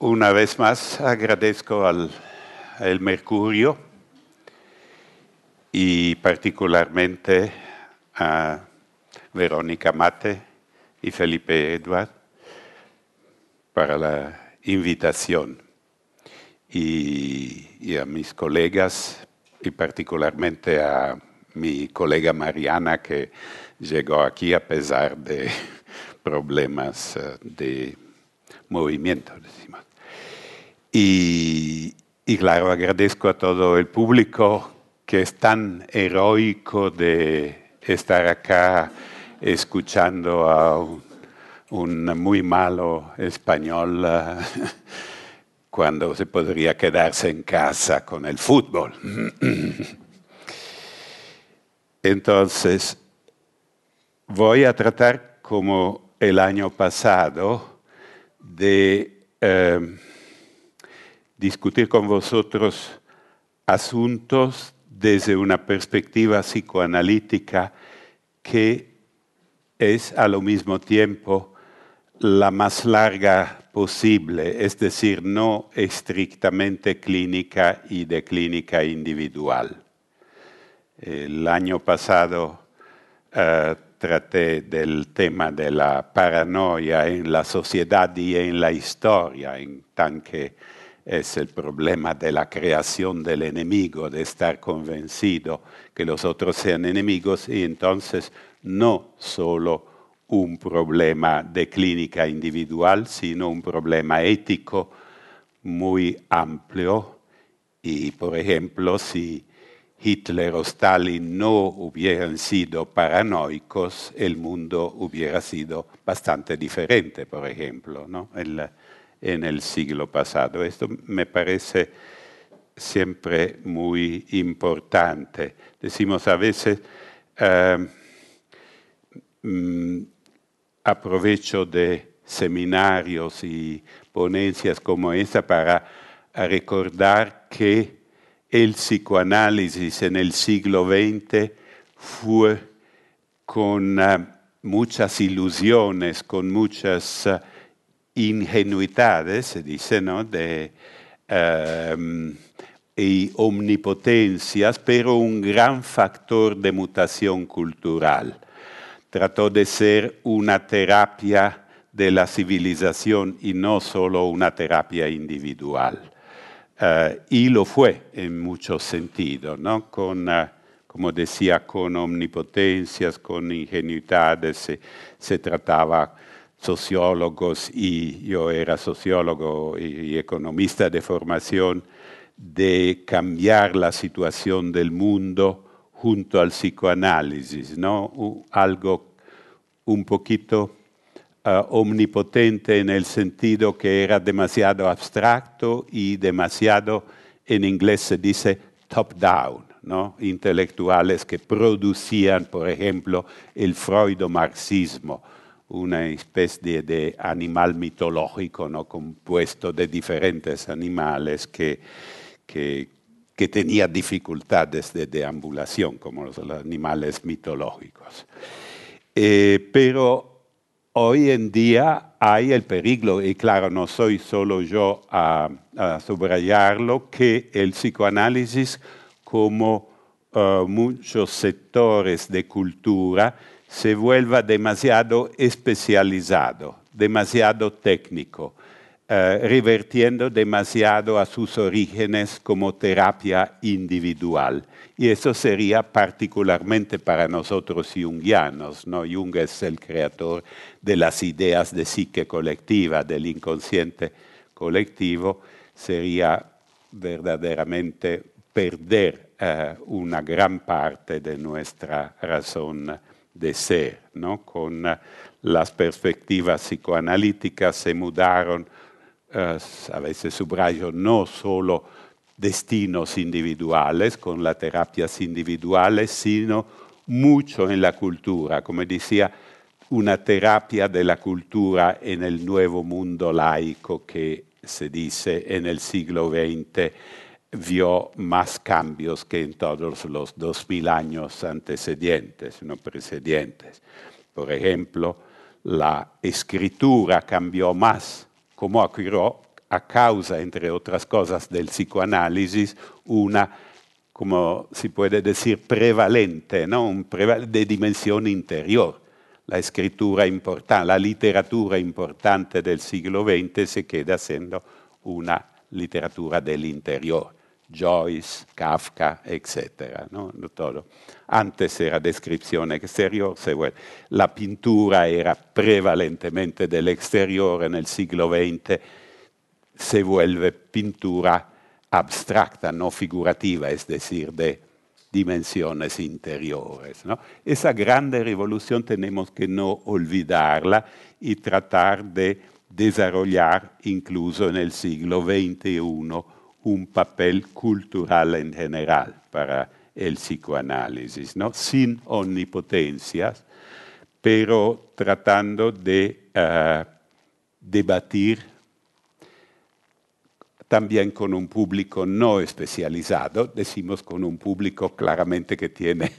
una vez más agradezco al el Mercurio y particularmente a Verónica Mate y Felipe Edward para la invitación y, a mis colegas y particularmente a mi colega Mariana que llegó aquí a pesar de problemas eh, de movimiento, decimos. Y, claro, agradezco a todo el público que es tan heroico de estar acá escuchando a un, muy malo español cuando se podría quedarse en casa con el fútbol. Entonces, voy a tratar como el año pasado de... Eh, discutir con vosotros asuntos desde una perspectiva psicoanalítica que es a lo mismo tiempo la más larga posible, es decir, no estrictamente clínica y de clínica individual. El año pasado eh, traté del tema de la paranoia en la sociedad y en la historia, en tan que es el problema de la creación del enemigo, de estar convencido que los otros sean enemigos y entonces no solo un problema de clínica individual, sino un problema ético muy amplio. Y, por ejemplo, si Hitler o Stalin no hubieran sido paranoicos, el mundo hubiera sido bastante diferente, por ejemplo. ¿no? En el siglo pasado. Esto me parece siempre muy importante. Decimos a veces, eh, mm, aprovecho de seminarios y ponencias como esta para recordar que el psicoanálisis en el siglo XX fue con eh, muchas ilusiones, con muchas eh, ingenuidades, se dice, ¿no? De, um, y omnipotencias, pero un gran factor de mutación cultural. Trató de ser una terapia de la civilización y no solo una terapia individual. Uh, y lo fue en muchos sentidos, ¿no? Con, uh, como decía, con omnipotencias, con ingenuidades, se, se trataba sociólogos y yo era sociólogo y, economista de formación, de cambiar la situación del mundo junto al psicoanálisis, ¿no? algo un poquito ah, omnipotente en el sentido que era demasiado abstracto y demasiado, en inglés se dice top-down, ¿no? intelectuales que producían, por ejemplo, el freudo-marxismo una especie de animal mitológico ¿no? compuesto de diferentes animales que, que, tenía dificultades de deambulación, como los animales mitológicos. Eh, pero hoy en día hay el peligro, y claro, no soy solo yo a, subrayarlo, que el psicoanálisis, como uh, muchos sectores de cultura, se vuelva demasiado especializado, demasiado técnico, eh, revertiendo demasiado a sus orígenes como terapia individual. Y eso sería particularmente para nosotros jungianos. ¿no? Jung es el creador de las ideas de psique colectiva, del inconsciente colectivo. Sería verdaderamente perder eh, una gran parte de nuestra razón de ser, ¿no? Con eh, las perspectivas psicoanalíticas se mudaron, eh, a veces subrayo, no solo destinos individuales con las terapias individuales, sino mucho en la cultura, como decía, una terapia de la cultura en el nuevo mundo laico que se dice en el siglo XX vio más cambios que en todos los dos mil años antecedentes, no precedentes. Por ejemplo, la escritura cambió más, como ocurrió a causa, entre otras cosas, del psicoanálisis, una, como se puede decir, prevalente, ¿no? Un de dimensión interior. La escritura importante, la literatura importante del siglo XX se queda siendo una literatura del interior. Joyce, Kafka, etc. ¿no? Antes era descripción exterior, la pintura era prevalentemente del exterior en el siglo XX, se vuelve pintura abstracta, no figurativa, es decir, de dimensiones interiores. ¿no? Esa grande revolución tenemos que no olvidarla y tratar de desarrollar incluso en el siglo XXI un papel cultural en general para el psicoanálisis, ¿no? sin omnipotencias, pero tratando de uh, debatir también con un público no especializado, decimos con un público claramente que tiene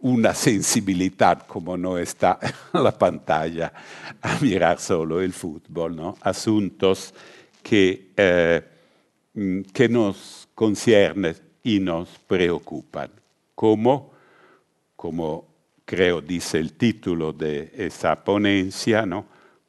una sensibilidad como no está en la pantalla a mirar solo el fútbol, ¿no? asuntos que eh, que nos concierne y nos preocupan. Como, como creo dice el título de esa ponencia, ¿no?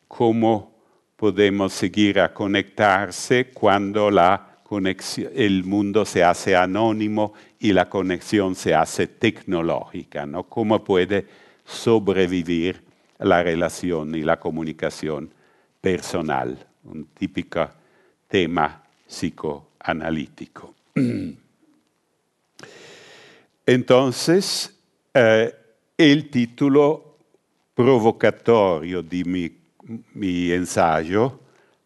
cómo podemos seguir a conectarse cuando la conexión, el mundo se hace anónimo y la conexión se hace tecnológica, ¿no? Cómo puede sobrevivir la relación y la comunicación personal, un típico tema psicoanalítico. Entonces, eh, el título provocatorio de mi, ensayo,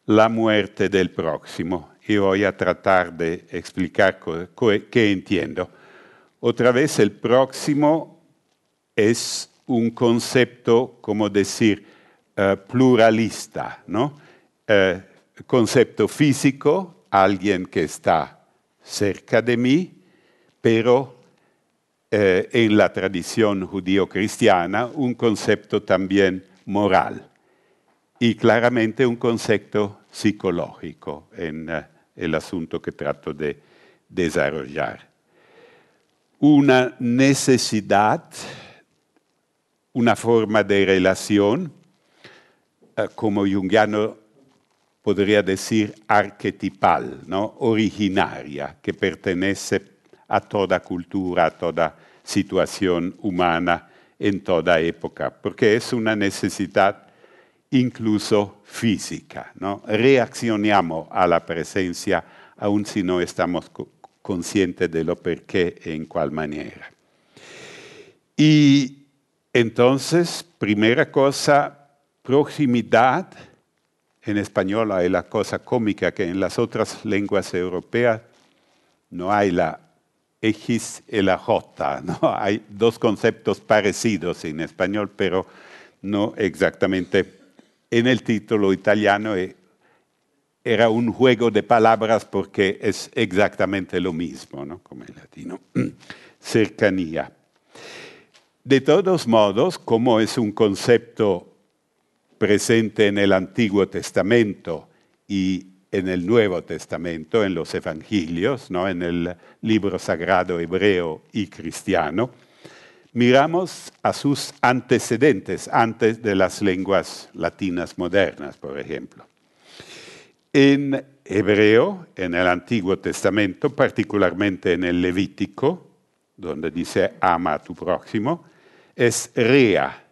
La muerte del próximo, y voy a tratar de explicar qué entiendo. Otra vez, el próximo es un concepto, como decir, uh, pluralista, ¿no? Uh, concepto físico, alguien que está cerca de mí, pero eh, en la tradición judío-cristiana un concepto también moral y claramente un concepto psicológico en eh, el asunto que trato de desarrollar. Una necesidad, una forma de relación, eh, como Jungiano podría decir arquetipal, ¿no? originaria, que pertenece a toda cultura, a toda situación humana en toda época, porque es una necesidad incluso física. ¿no? Reaccionamos a la presencia aun si no estamos conscientes de lo por qué en cuál manera. Y entonces, primera cosa, proximidad en español hay la cosa cómica que en las otras lenguas europeas no hay la X y la J. ¿no? Hay dos conceptos parecidos en español, pero no exactamente. En el título italiano eh, era un juego de palabras porque es exactamente lo mismo, ¿no? como en latino. Cercanía. De todos modos, como es un concepto presente en el Antiguo Testamento y en el Nuevo Testamento, en los Evangelios, ¿no? en el libro sagrado hebreo y cristiano, miramos a sus antecedentes antes de las lenguas latinas modernas, por ejemplo. En hebreo, en el Antiguo Testamento, particularmente en el Levítico, donde dice ama a tu próximo, es rea.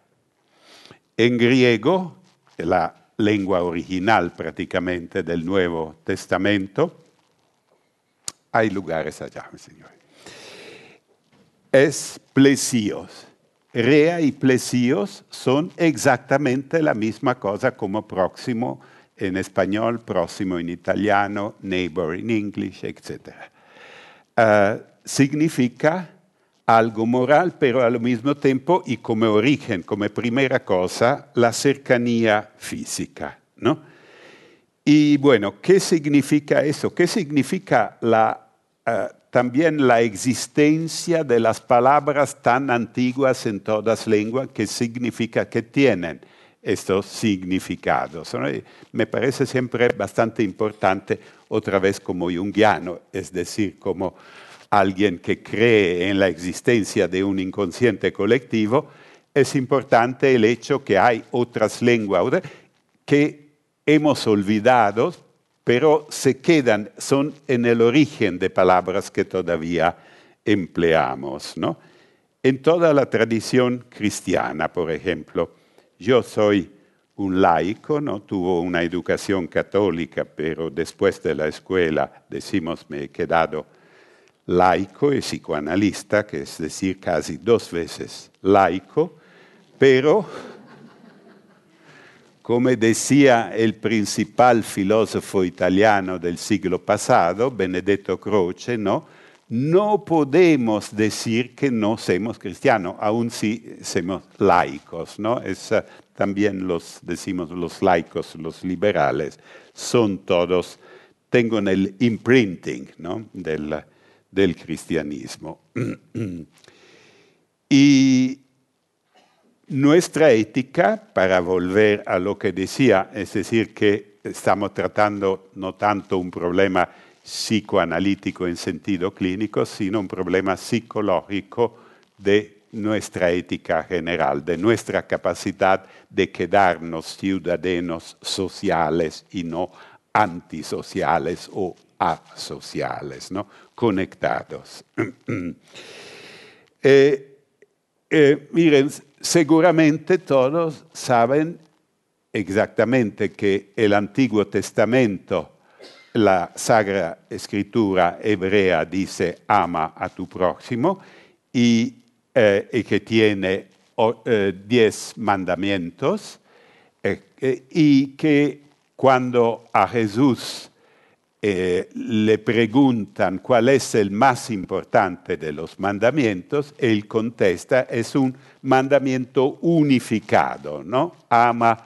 En griego, la lengua original prácticamente del Nuevo Testamento. Hay lugares allá, señor. Es plesíos. Rea y plesíos son exactamente la misma cosa como próximo en español, próximo en italiano, neighbor in English, etc. Uh, significa algo moral, pero al mismo tiempo y como origen, como primera cosa, la cercanía física. ¿no? Y bueno, ¿qué significa eso? ¿Qué significa la, uh, también la existencia de las palabras tan antiguas en todas lenguas? ¿Qué significa que tienen estos significados. Me parece siempre bastante importante, otra vez como jungiano, es decir, como alguien que cree en la existencia de un inconsciente colectivo, es importante el hecho que hay otras lenguas que hemos olvidado, pero se quedan, son en el origen de palabras que todavía empleamos. ¿no? En toda la tradición cristiana, por ejemplo, yo soy un laico, no tuvo una educación católica, pero después de la escuela, decimos, me he quedado laico y psicoanalista, que es decir, casi dos veces laico, pero, como decía el principal filósofo italiano del siglo pasado, Benedetto Croce, ¿no? no podemos decir que no somos cristianos, aun si somos laicos, ¿no? Es, uh, también los, decimos los laicos, los liberales, son todos, tengo el imprinting ¿no? del, del cristianismo. y nuestra ética, para volver a lo que decía, es decir, que estamos tratando no tanto un problema psicoanalítico en sentido clínico, sino un problema psicológico de nuestra ética general, de nuestra capacidad de quedarnos ciudadanos sociales y no antisociales o asociales, ¿no? Conectados. eh, eh, miren, seguramente todos saben exactamente que el Antiguo Testamento, la Sagrada Escritura hebrea dice ama a tu próximo y, eh, que tiene diez mandamientos y que cuando a Jesús eh, le preguntan cuál es el más importante de los mandamientos, él contesta, es un mandamiento unificado, ¿no? Ama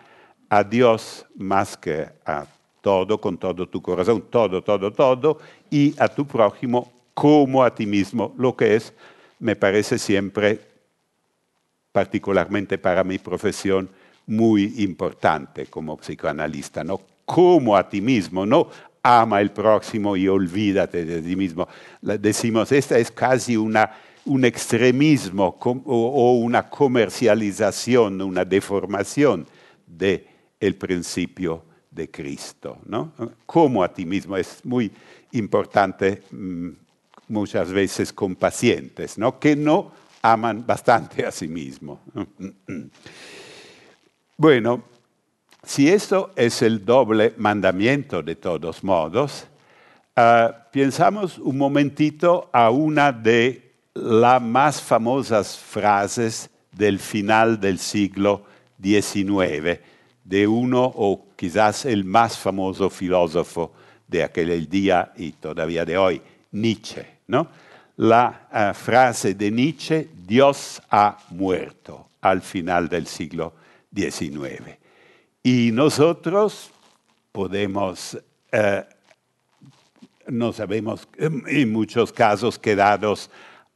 a Dios más que a todo, con todo tu corazón, todo, todo, todo, y a tu prójimo como a ti mismo, lo que es, me parece siempre, particularmente para mi profesión, muy importante como psicoanalista, ¿no? Como a ti mismo, no ama el próximo y olvídate de ti mismo. Decimos, esta es casi una, un extremismo o, una comercialización, una deformación del el principio de Cristo. ¿no? Como a ti mismo es muy importante mm, muchas veces con pacientes, ¿no? que no aman bastante a sí mismo. Bueno, si eso es el doble mandamiento de todos modos, uh, pensamos un momentito a una de las más famosas frases del final del siglo XIX, de uno o quizás el más famoso filósofo de aquel día y todavía de hoy, Nietzsche. ¿no? La uh, frase de Nietzsche, Dios ha muerto al final del siglo XIX. Y nosotros podemos, eh, no sabemos, en muchos casos quedados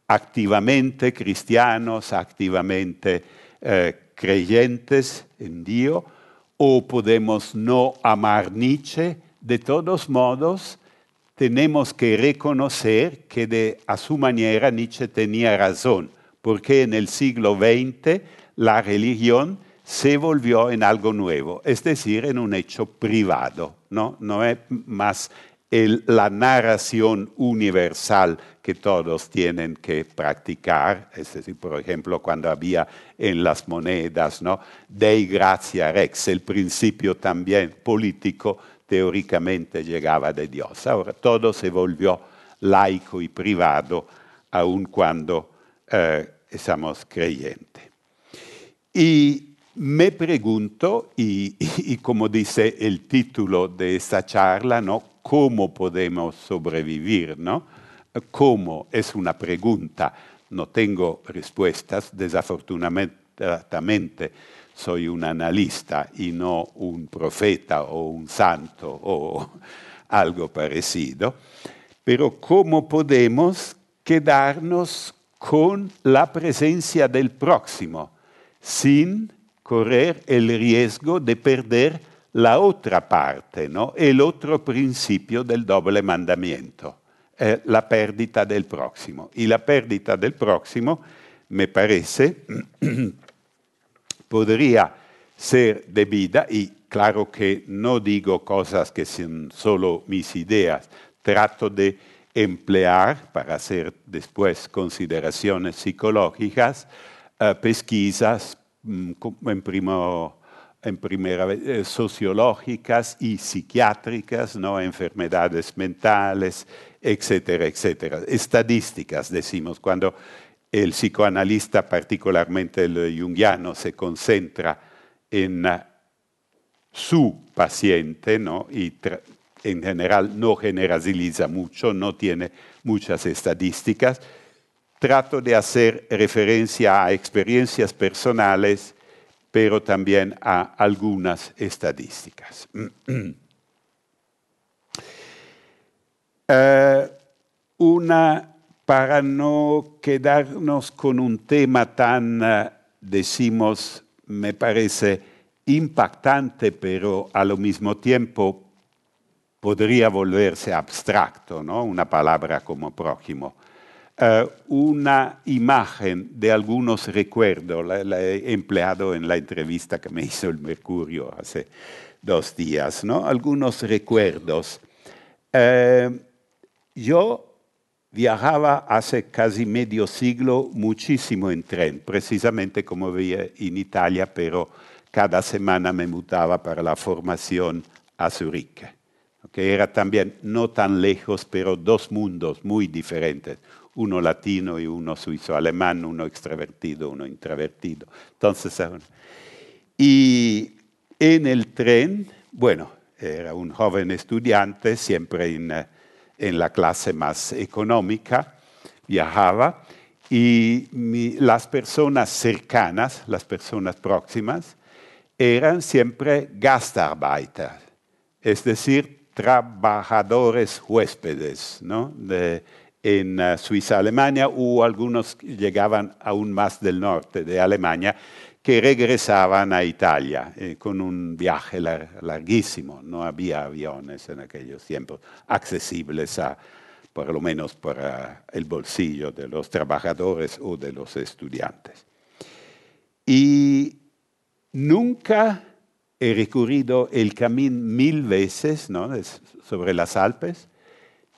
activamente cristianos, activamente eh, creyentes en Dios, o podemos no amar Nietzsche. De todos modos, tenemos que reconocer que de, a su manera Nietzsche tenía razón, porque en el siglo XX la religión se volvió en algo nuevo, es decir, en un hecho privado, no, no es más la narración universal que todos tienen que practicar, es decir, por ejemplo, cuando había en las monedas, ¿no? Dei gracia rex, el principio también político teóricamente llegaba de Dios. Ahora todo se volvió laico y privado, aun cuando eh, estamos creyentes. Y me pregunto, y, como dice el título de esta charla, ¿no? ¿Cómo podemos sobrevivir? ¿no? ¿Cómo? Es una pregunta. No tengo respuestas, desafortunadamente soy un analista y no un profeta o un santo o algo parecido. Pero ¿cómo podemos quedarnos con la presencia del próximo sin correr el riesgo de perder la otra parte, ¿no? el otro principio del doble mandamiento, eh, la pérdida del próximo. Y la pérdida del próximo, me parece, podría ser debida, y claro que no digo cosas que son solo mis ideas, trato de emplear para hacer después consideraciones psicológicas, eh, pesquisas en, primo, en primera eh, sociológicas y psiquiátricas, ¿no? enfermedades mentales, etcétera, etcétera. Estadísticas, decimos, cuando el psicoanalista, particularmente el jungiano, se concentra en uh, su paciente ¿no? y en general no generaliza mucho, no tiene muchas estadísticas, trato de hacer referencia a experiencias personales, pero también a algunas estadísticas. uh, una para no quedarnos con un tema tan, uh, decimos, me parece impactante, pero a lo mismo tiempo podría volverse abstracto, ¿no? una palabra como prójimo. Uh, una imagen de algunos recuerdos, la, he empleado en la entrevista que me hizo el Mercurio hace dos días, ¿no? algunos recuerdos. Uh, yo viajaba hace casi medio siglo muchísimo en tren, precisamente como veía en Italia, pero cada semana me mutaba para la formación a Zurich, que era también no tan lejos, pero dos mundos muy diferentes, uno latino y uno suizo-alemán, uno extrovertido, uno introvertido. Entonces, y en el tren, bueno, era un joven estudiante, siempre en en la clase más económica, viajaba, y las personas cercanas, las personas próximas, eran siempre gastarbeiter, es decir, trabajadores huéspedes, ¿no? En uh, Suiza, Alemania, o algunos llegaban aún más del norte de Alemania, que regresaban a Italia eh, con un viaje larguísimo. No había aviones en aquellos tiempos accesibles a, por lo menos para el bolsillo de los trabajadores o de los estudiantes. Y nunca he recorrido el camino mil veces ¿no? sobre las Alpes,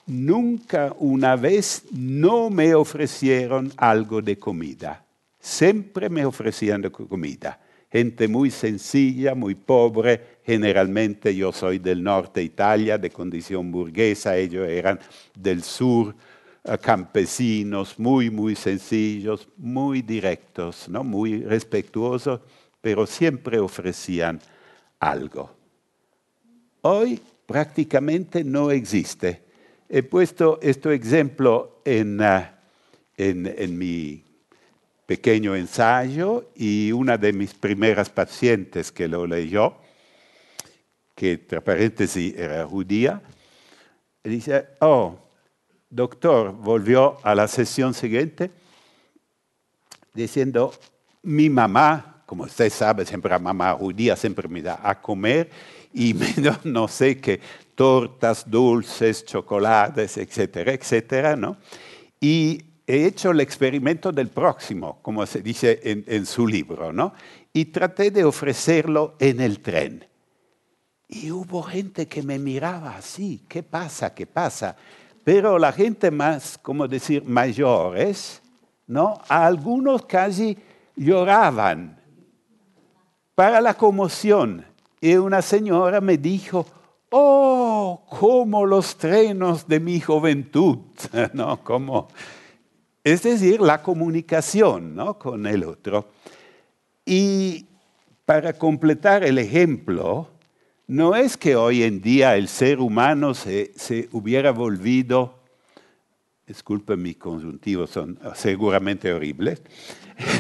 nunca una vez no me ofrecieron algo de comida siempre me ofrecían comida. Gente muy sencilla, muy pobre, generalmente yo soy del norte de Italia, de condición burguesa, ellos eran del sur, eh, campesinos, muy, muy sencillos, muy directos, ¿no? muy respetuosos, pero siempre ofrecían algo. Hoy prácticamente no existe. He puesto este ejemplo en, uh, en, en mi pequeño ensayo y una de mis primeras pacientes que lo leyó, que entre paréntesis era judía, dice, oh, doctor, volvió a la sesión siguiente diciendo, mi mamá, como usted sabe, siempre la mamá judía siempre me da a comer y me da no sé qué, tortas, dulces, chocolates, etcétera, etcétera, ¿no? Y he hecho el experimento del próximo, como se dice en, su libro, ¿no? Y traté de ofrecerlo en el tren. Y hubo gente que me miraba así, ¿qué pasa? ¿Qué pasa? Pero la gente más, como decir, mayores, ¿no? algunos casi lloraban para la conmoción. Y una señora me dijo, oh, como los trenos de mi juventud, ¿no? Como es decir, la comunicación ¿no? con el otro. Y para completar el ejemplo, no es que hoy en día el ser humano se, se hubiera volvido, disculpen mis conjuntivos, son seguramente horribles,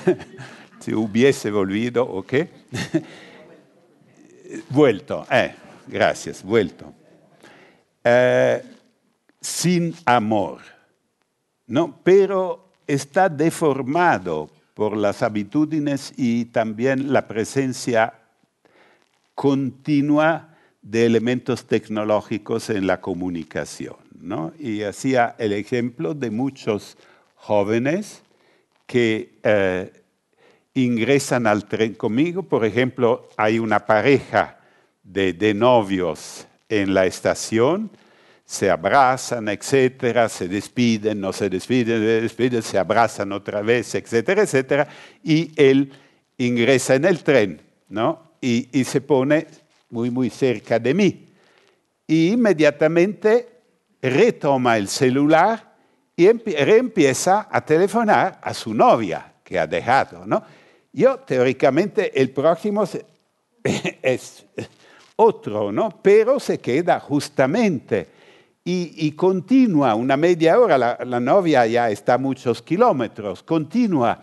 se hubiese volvido, ¿o qué? vuelto, eh, gracias, vuelto. Eh, sin amor ¿no? pero está deformado por las habitudes y también la presencia continua de elementos tecnológicos en la comunicación. ¿no? Y hacía el ejemplo de muchos jóvenes que eh, ingresan al tren conmigo. Por ejemplo, hay una pareja de, de novios en la estación, se abrazan, etcétera, se despiden, no se despiden, se despiden, se abrazan otra vez, etcétera, etcétera, y él ingresa en el tren, ¿no? Y, y se pone muy, muy cerca de mí. Y inmediatamente retoma el celular y reempieza a telefonar a su novia que ha dejado, ¿no? Yo, teóricamente, el próximo es otro, ¿no? Pero se queda justamente y, continúa una media hora, la, novia ya está a muchos kilómetros, continúa.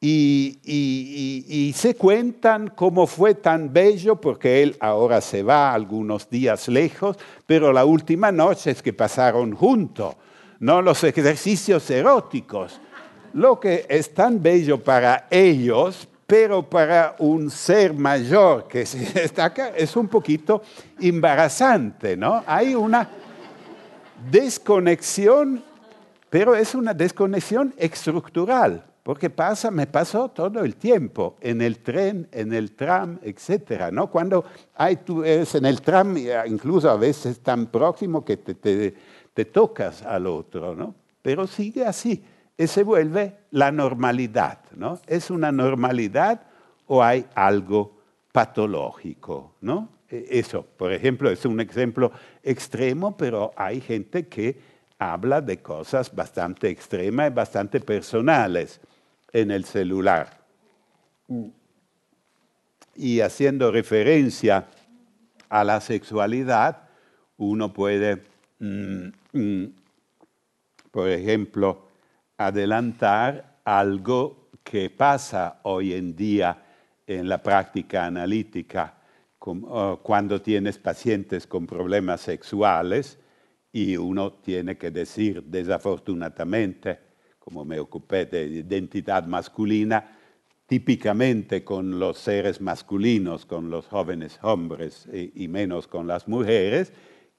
Y, y, se cuentan cómo fue tan bello, porque él ahora se va algunos días lejos, pero la última noche es que pasaron juntos, no los ejercicios eróticos. Lo que es tan bello para ellos, pero para un ser mayor que está acá es un poquito embarazante, ¿no? Hay una desconexión, pero es una desconexión estructural, porque pasa, me pasó todo el tiempo, en el tren, en el tram, etcétera, ¿no? Cuando hay, tú eres en el tram, incluso a veces tan próximo que te, te, tocas al otro, ¿no? Pero sigue así se vuelve la normalidad. ¿no? ¿Es una normalidad o hay algo patológico? ¿no? E, eso, por ejemplo, es un ejemplo extremo, pero hay gente que habla de cosas bastante extremas y bastante personales en el celular. Y haciendo referencia a la sexualidad, uno puede, mm, mm, por ejemplo, adelantar algo que pasa hoy en día en la práctica analítica uh, cuando tienes pacientes con problemas sexuales y uno tiene que decir desafortunadamente, como me ocupé de identidad masculina, típicamente con los seres masculinos, con los jóvenes hombres y, y menos con las mujeres,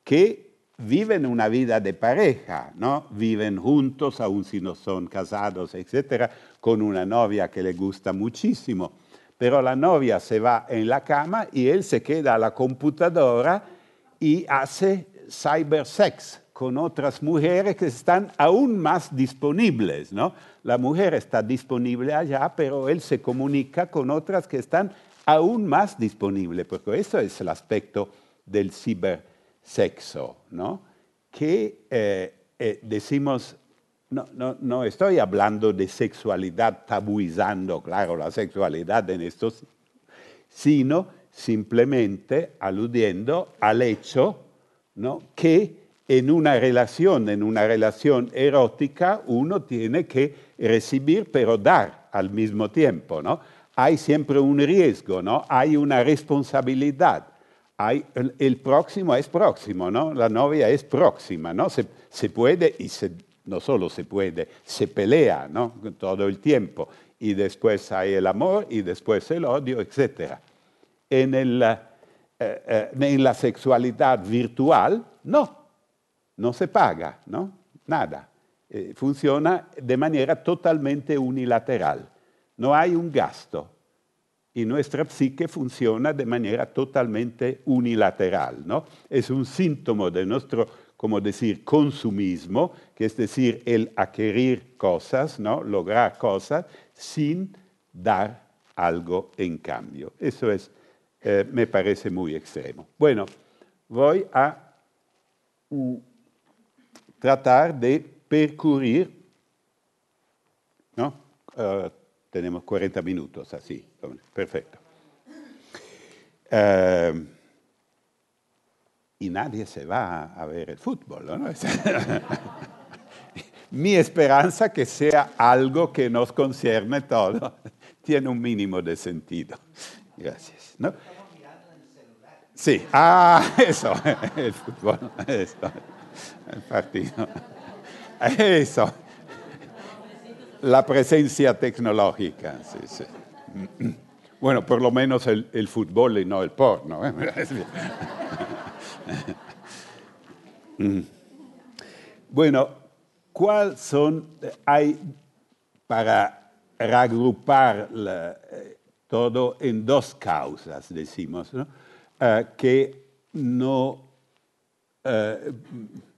que viven una vida de pareja, ¿no? Viven juntos, aun si no son casados, etcétera, con una novia que le gusta muchísimo. Pero la novia se va en la cama y él se queda a la computadora y hace cybersex con otras mujeres que están aún más disponibles, ¿no? La mujer está disponible allá, pero él se comunica con otras que están aún más disponibles, porque eso es el aspecto del ciber sexo, ¿no? Que eh, eh, decimos, no, no, no, estoy hablando de sexualidad tabuizando, claro, la sexualidad en estos, sino simplemente aludiendo al hecho ¿no? que en una relación, en una relación erótica, uno tiene que recibir pero dar al mismo tiempo, ¿no? Hay siempre un riesgo, ¿no? Hay una responsabilidad el, próximo es próximo, ¿no? La novia es próxima, ¿no? Se, puede y no solo se puede, se pelea, ¿no? Todo el tiempo. Y después hay el amor y después el odio, etc. Eh, eh, en la sexualidad virtual, no. No se paga, ¿no? Nada. Eh, funciona de manera totalmente unilateral. No hay un gasto y nuestra psique funciona de manera totalmente unilateral. ¿no? Es un síntoma de nuestro, como decir, consumismo, que es decir, el adquirir cosas, ¿no? lograr cosas sin dar algo en cambio. Eso es, eh, me parece muy extremo. Bueno, voy a tratar de percurrir, ¿no? Uh, tenemos 40 minutos así. Perfecto. Eh, y nadie se va a ver el fútbol, ¿no? Mi esperanza que sea algo que nos concierne todo tiene un mínimo de sentido. Gracias. ¿no? Sí, ah, eso, el fútbol, eso, el partido. Eso. la presencia tecnológica. Bueno, por lo menos el, fútbol y no el porno. ¿eh? Bueno, ¿cuáles son, hay para reagrupar eh, todo en dos causas, decimos, eh, que no,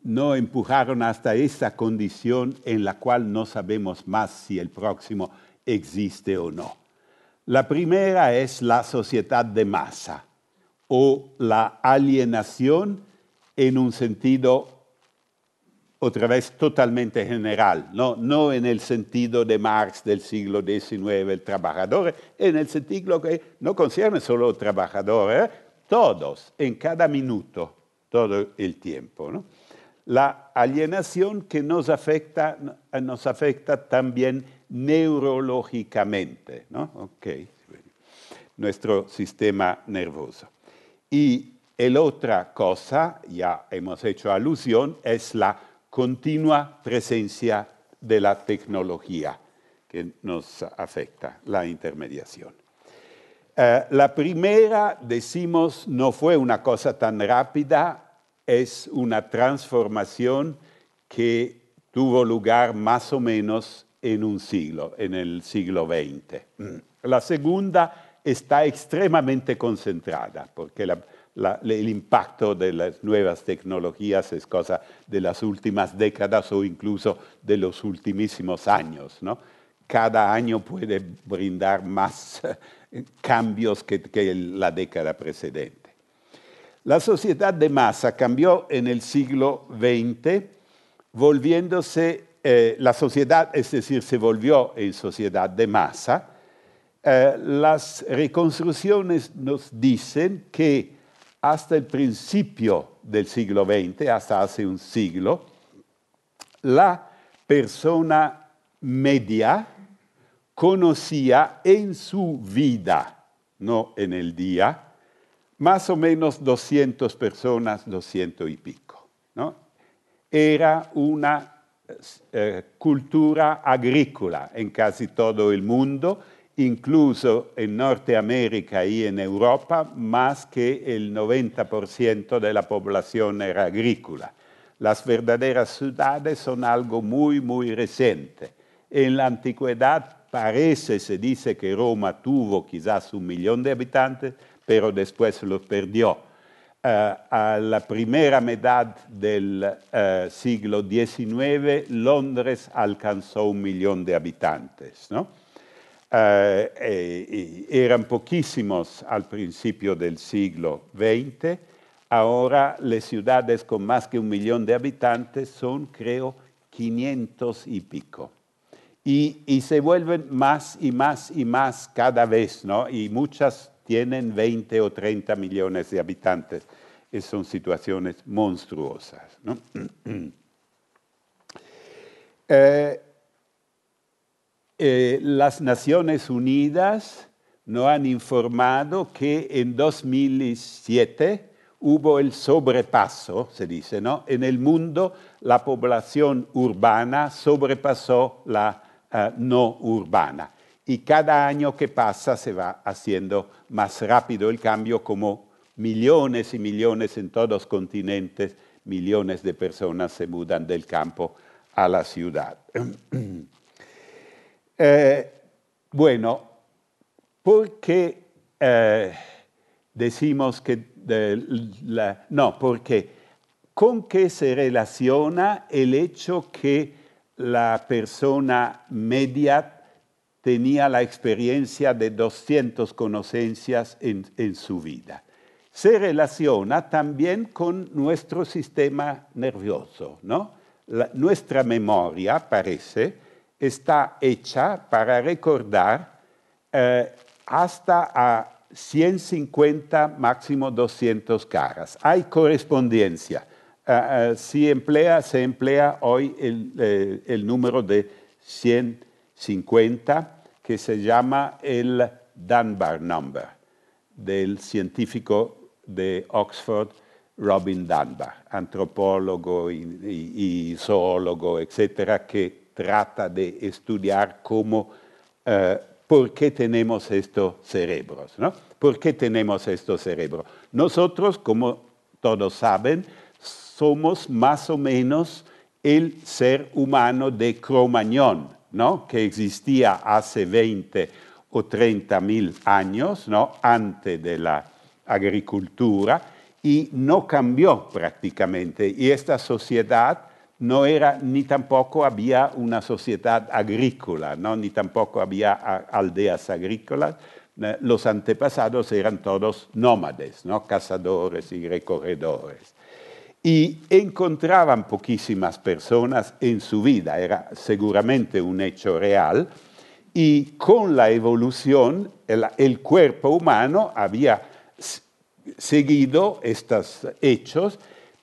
no empujaron hasta esa condición en la cual no sabemos más si el próximo existe o no. La primera es la sociedad de masa o la alienación en un sentido otra vez totalmente general, no, no en el sentido de Marx del siglo XIX, el trabajador, en el sentido que no concierne solo al trabajador, ¿eh? todos, en cada minuto, todo el tiempo. La alienación que nos afecta, nos afecta también neurológicamente, ¿no? okay. nuestro sistema nervioso. Y la otra cosa, ya hemos hecho alusión, es la continua presencia de la tecnología que nos afecta, la intermediación. Eh, la primera, decimos, no fue una cosa tan rápida, es una transformación que tuvo lugar más o menos en un siglo, en el siglo XX. La segunda está extremadamente concentrada, porque el impacto de las nuevas tecnologías es cosa de las últimas décadas o incluso de los ultimísimos años. Cada año puede brindar más cambios que, la década precedente. La sociedad de masa cambió en el siglo XX, volviéndose, eh, la sociedad, es decir, se volvió en sociedad de masa. Eh, las reconstrucciones nos dicen que hasta el principio del siglo XX, hasta hace un siglo, la persona media conocía en su vida, no en el día, más o menos 200 personas, 200 y pico. ¿no? Era una eh, cultura agrícola en casi todo el mundo incluso en Norteamérica y en Europa, más que el 90% de la población era agrícola. Las verdaderas ciudades son algo muy, muy reciente. En la antigüedad parece, se dice que Roma tuvo quizás un millón de habitantes, pero después los perdió. Eh, a la primera mitad del eh, siglo XIX, Londres alcanzó un millón de habitantes. ¿no? Eh, eran poquísimos al principio del siglo XX, ahora las ciudades con más que un millón de habitantes son, creo, 500 y pico. Y, se vuelven más y más y más cada vez, ¿no? Y muchas tienen 20 o 30 millones de habitantes. Y son situaciones monstruosas, eh, eh, las Naciones Unidas nos han informado que en 2007 hubo el sobrepaso, se dice, ¿no? En el mundo la población urbana sobrepasó la eh, no urbana. Y cada año que pasa se va haciendo más rápido el cambio, como millones y millones en todos los continentes, millones de personas se mudan del campo a la ciudad. Eh, bueno, porque eh, decimos que no, porque con qué se relaciona el hecho que la persona media tenía la experiencia de 200 conocencias en, su vida. Se relaciona también con nuestro sistema nervioso, ¿no? nuestra memoria parece está hecha para recordar eh, hasta a 150, máximo 200 caras. Hay correspondencia. Eh, eh, si emplea, se emplea hoy el, número de 150, que se llama el Dunbar Number, del científico de Oxford, Robin Dunbar, antropólogo y, y zoólogo, etcétera, que trata de estudiar cómo, eh, por qué tenemos estos cerebros, ¿no? ¿Por qué tenemos estos cerebros? Nosotros, como todos saben, somos más o menos el ser humano de Cromañón, ¿no? que existía hace 20 o 30 mil años, ¿no? antes de la agricultura, y no cambió prácticamente. Y esta sociedad no era ni tampoco había una sociedad agrícola, ¿no? ni tampoco había aldeas agrícolas. Los antepasados eran todos nómades, ¿no? cazadores y recorredores. Y encontraban poquísimas personas en su vida, era seguramente un hecho real, y con la evolución el, cuerpo humano había seguido estos hechos,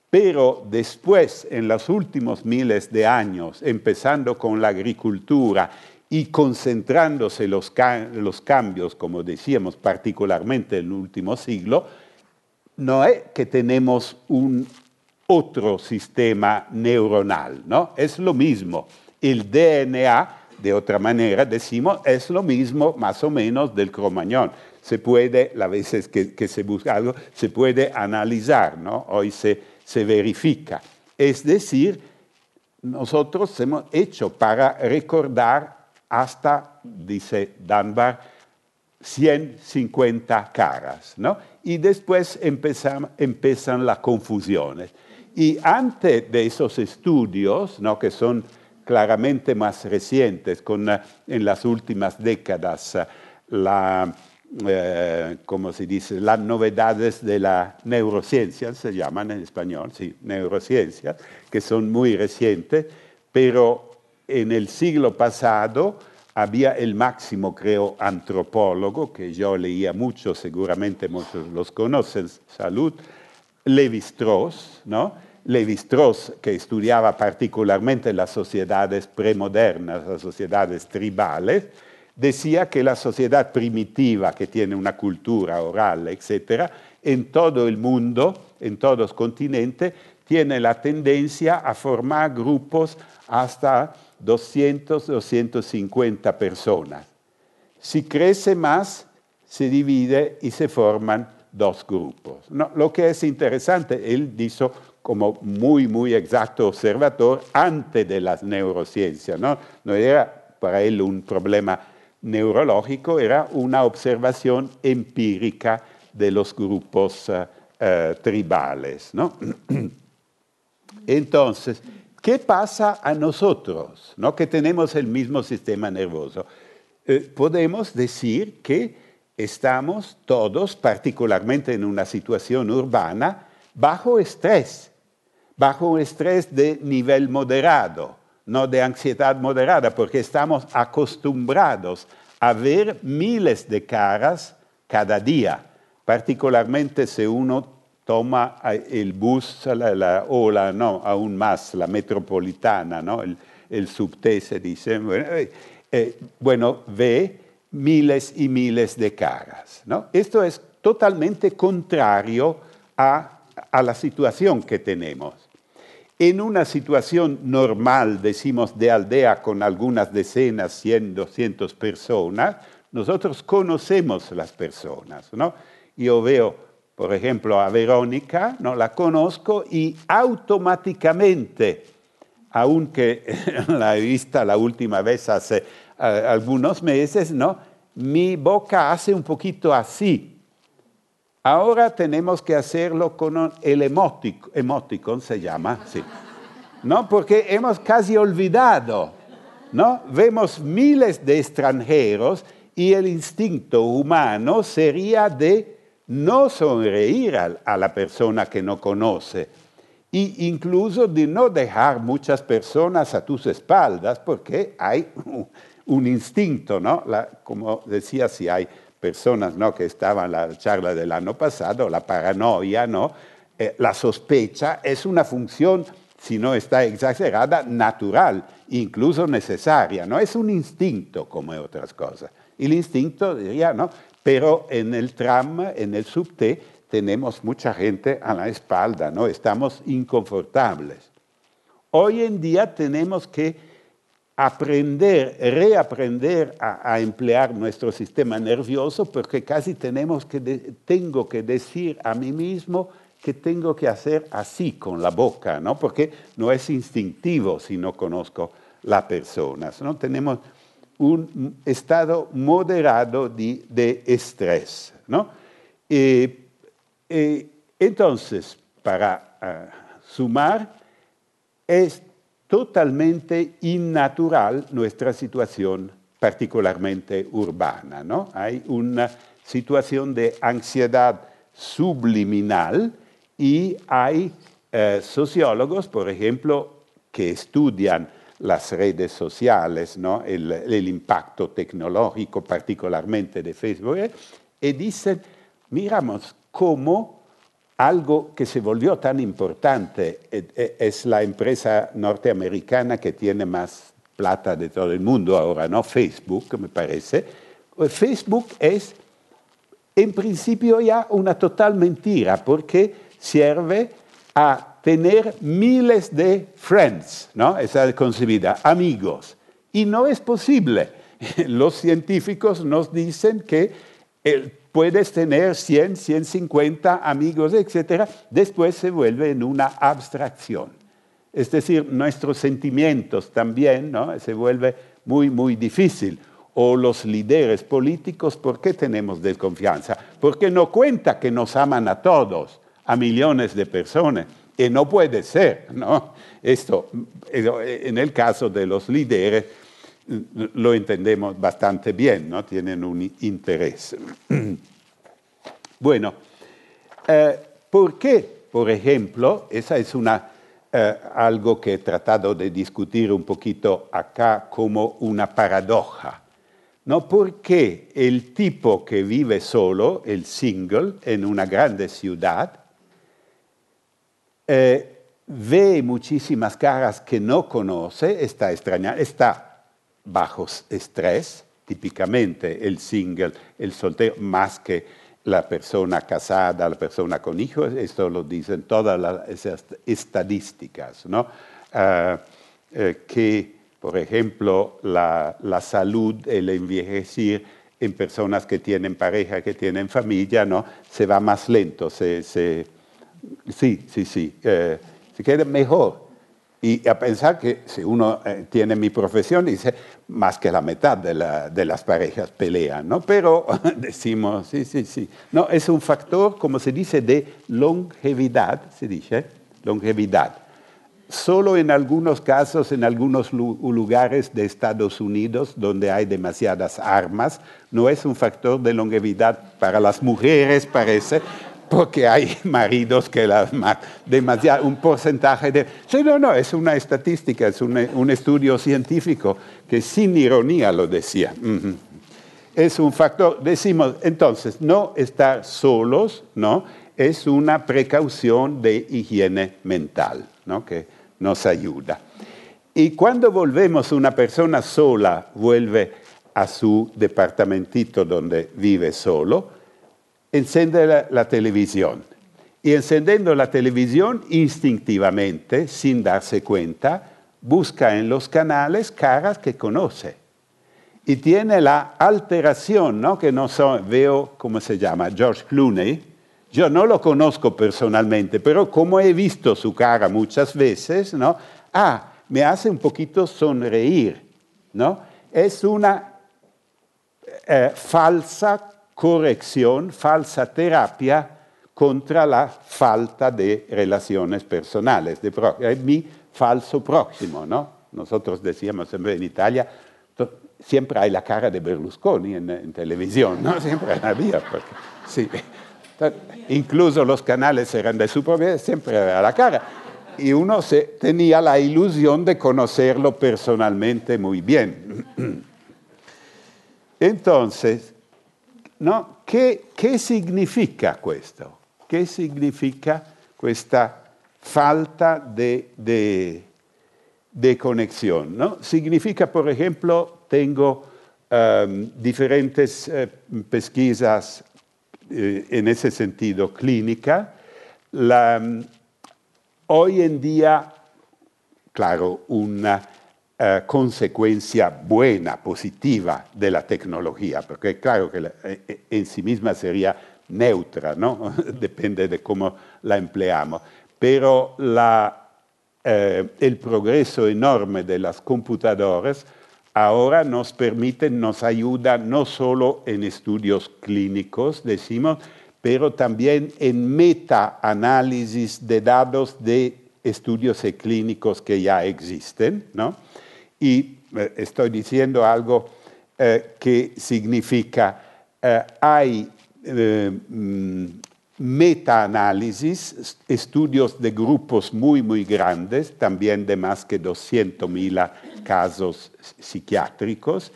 pero después, en los últimos miles de años, empezando con la agricultura y concentrándose los, los cambios, como decíamos, particularmente en el último siglo, no es que tenemos un otro sistema neuronal, ¿no? Es lo mismo. El DNA, de otra manera, decimos, es lo mismo más o menos del cromañón se puede, las veces que, se busca algo, se puede analizar, ¿no? Hoy se, se verifica. Es decir, nosotros hemos hecho para recordar hasta, dice Dunbar, 150 caras, ¿no? Y después empiezan, empiezan las confusiones. Y antes de esos estudios, ¿no? que son claramente más recientes, con en las últimas décadas la eh, se dice, las novedades de la neurociencia, se llaman en español, sí, neurociencias, que son muy recientes, pero en el siglo pasado había el máximo, creo, antropólogo, que yo leía mucho, seguramente muchos los conocen, salud, Levi-Strauss, ¿no? Levi-Strauss, que estudiaba particularmente las sociedades premodernas, las sociedades tribales, decía que la sociedad primitiva que tiene una cultura oral, etc., en todo el mundo, en todos los continentes, tiene la tendencia a formar grupos hasta 200, 250 personas. Si crece más, se divide y se forman dos grupos. lo que es interesante, él dijo como muy, muy exacto observador antes de las neurociencias, ¿no? no era para él un problema neurológico era una observación empírica de los grupos uh, uh, tribales. ¿no? Entonces, ¿qué pasa a nosotros, ¿no? que tenemos el mismo sistema nervioso? Eh, podemos decir que estamos todos, particularmente en una situación urbana, bajo estrés, bajo un estrés de nivel moderado no de ansiedad moderada, porque estamos acostumbrados a ver miles de caras cada día, particularmente si uno toma el bus la, o la, no, aún más, la metropolitana, ¿no? el, el subte se dice, bueno, eh, eh, bueno, ve miles y miles de caras. ¿no? Esto es totalmente contrario a, a la situación que tenemos. En una situación normal, decimos de aldea con algunas decenas, 100, 200 personas, nosotros conocemos las personas, ¿no? Yo veo, por ejemplo, a Verónica, ¿no? La conozco y automáticamente, aunque la he vista la última vez hace algunos meses, ¿no? Mi boca hace un poquito así, Ahora tenemos que hacerlo con el emoticon, se llama, sí. ¿No? Porque hemos casi olvidado, ¿no? Vemos miles de extranjeros y el instinto humano sería de no sonreír a, la persona que no conoce e incluso de no dejar muchas personas a tus espaldas porque hay un instinto, ¿no? como decía, si hay personas ¿no? que estaban en la charla del año pasado, la paranoia, ¿no? Eh, la sospecha es una función, si no está exagerada, natural, incluso necesaria, no es un instinto como otras cosas. El instinto diría, ¿no? Pero en el tram, en el subte, tenemos mucha gente a la espalda, ¿no? Estamos inconfortables. Hoy en día tenemos que aprender, reaprender a, emplear nuestro sistema nervioso porque casi tenemos que tengo que decir a mí mismo que tengo que hacer así con la boca, ¿no? Porque no es instintivo si no conozco la persona. ¿no? Tenemos un estado moderado de, estrés, ¿no? Entonces, para ah, sumar, es totalmente innatural nuestra situación particularmente urbana. ¿no? Hay una situación de ansiedad subliminal y hay eh, sociólogos, por ejemplo, que estudian las redes sociales, el, impacto tecnológico particularmente de Facebook, ¿eh? y dicen, miramos cómo algo que se volvió tan importante eh, eh, es la empresa norteamericana que tiene más plata de todo el mundo ahora, ¿no? Facebook, me parece. Pues Facebook es en principio ya una total mentira porque sirve a tener miles de friends, ¿no? Esa concebida, amigos. Y no es posible. Los científicos nos dicen que el puedes tener 100, 150 amigos, etc., después se vuelve en una abstracción. Es decir, nuestros sentimientos también ¿no? se vuelve muy, muy difícil. O los líderes políticos, ¿por qué tenemos desconfianza? Porque no cuenta que nos aman a todos, a millones de personas. Y no puede ser, ¿no? Esto, en el caso de los líderes, lo entendemos bastante bien, ¿no? tienen un interés. Bueno, eh, ¿por qué, por ejemplo, esa es una, eh, algo que he tratado de discutir un poquito acá como una paradoja? ¿No? ¿Por qué el tipo que vive solo, el single, en una grande ciudad, eh, ve muchísimas caras que no conoce, está extraña, está bajo estrés, típicamente el single, el soltero, más que la persona casada, la persona con hijos, esto lo dicen todas las estadísticas, ¿no? Ah, eh, que, por ejemplo, la, salud, el envejecer en personas que tienen pareja, que tienen familia, ¿no? Se va más lento, se, sí, sí, sí, eh, se queda mejor. Y a pensar que si uno eh, tiene mi profesión, dice, más que la mitad de, las parejas pelean, ¿no? Pero decimos, sí, sí, sí. No, es un factor, como se dice, de longevidad, se dice, longevidad. Solo en algunos casos, en algunos lugares de Estados Unidos, donde hay demasiadas armas, no es un factor de longevidad para las mujeres, parece, porque hay maridos que las demasiado, un porcentaje de... Sí, no, no, es una estadística, es un, estudio científico que sin ironía lo decía. Es un factor, decimos, entonces, no estar solos, ¿no? Es una precaución de higiene mental, ¿no? Que nos ayuda. Y cuando volvemos, una persona sola vuelve a su departamentito donde vive solo, encende la, televisión. Y encendiendo la televisión instintivamente, sin darse cuenta, busca en los canales caras que conoce. Y tiene la alteración, ¿no? Que no veo, ¿cómo se llama? George Clooney. Yo no lo conozco personalmente, pero como he visto su cara muchas veces, ¿no? Ah, me hace un poquito sonreír, ¿no? Es una eh, falsa corrección, falsa terapia contra la falta de relaciones personales. De es mi falso próximo, ¿no? Nosotros decíamos en Italia, siempre hay la cara de Berlusconi en, televisión, ¿no? Siempre había, sí. Incluso los canales eran de su propiedad, siempre era la cara. Y uno tenía la ilusión de conocerlo personalmente muy bien. Entonces, No? Che, che significa questo? Che significa questa falta de, de? ¿no? Significa, por ejemplo, tengo um, diferentes uh, pesquisas uh, en ese sentido clínica. La, um, hoy en día, claro, una eh, consecuencia buena, positiva de la tecnología, porque claro que eh, en sí misma sería neutra, ¿no? depende de cómo la empleamos, pero el progreso enorme de las computadoras ahora nos permite, nos ayuda no solo en estudios clínicos, decimos, pero también en meta-análisis de datos de estudios clínicos que ya existen, ¿no? Y eh, estoy diciendo algo eh, que significa, eh, hay mm, meta-análisis, estudios de grupos muy, muy grandes, también de más que 200.000 casos psiquiátricos,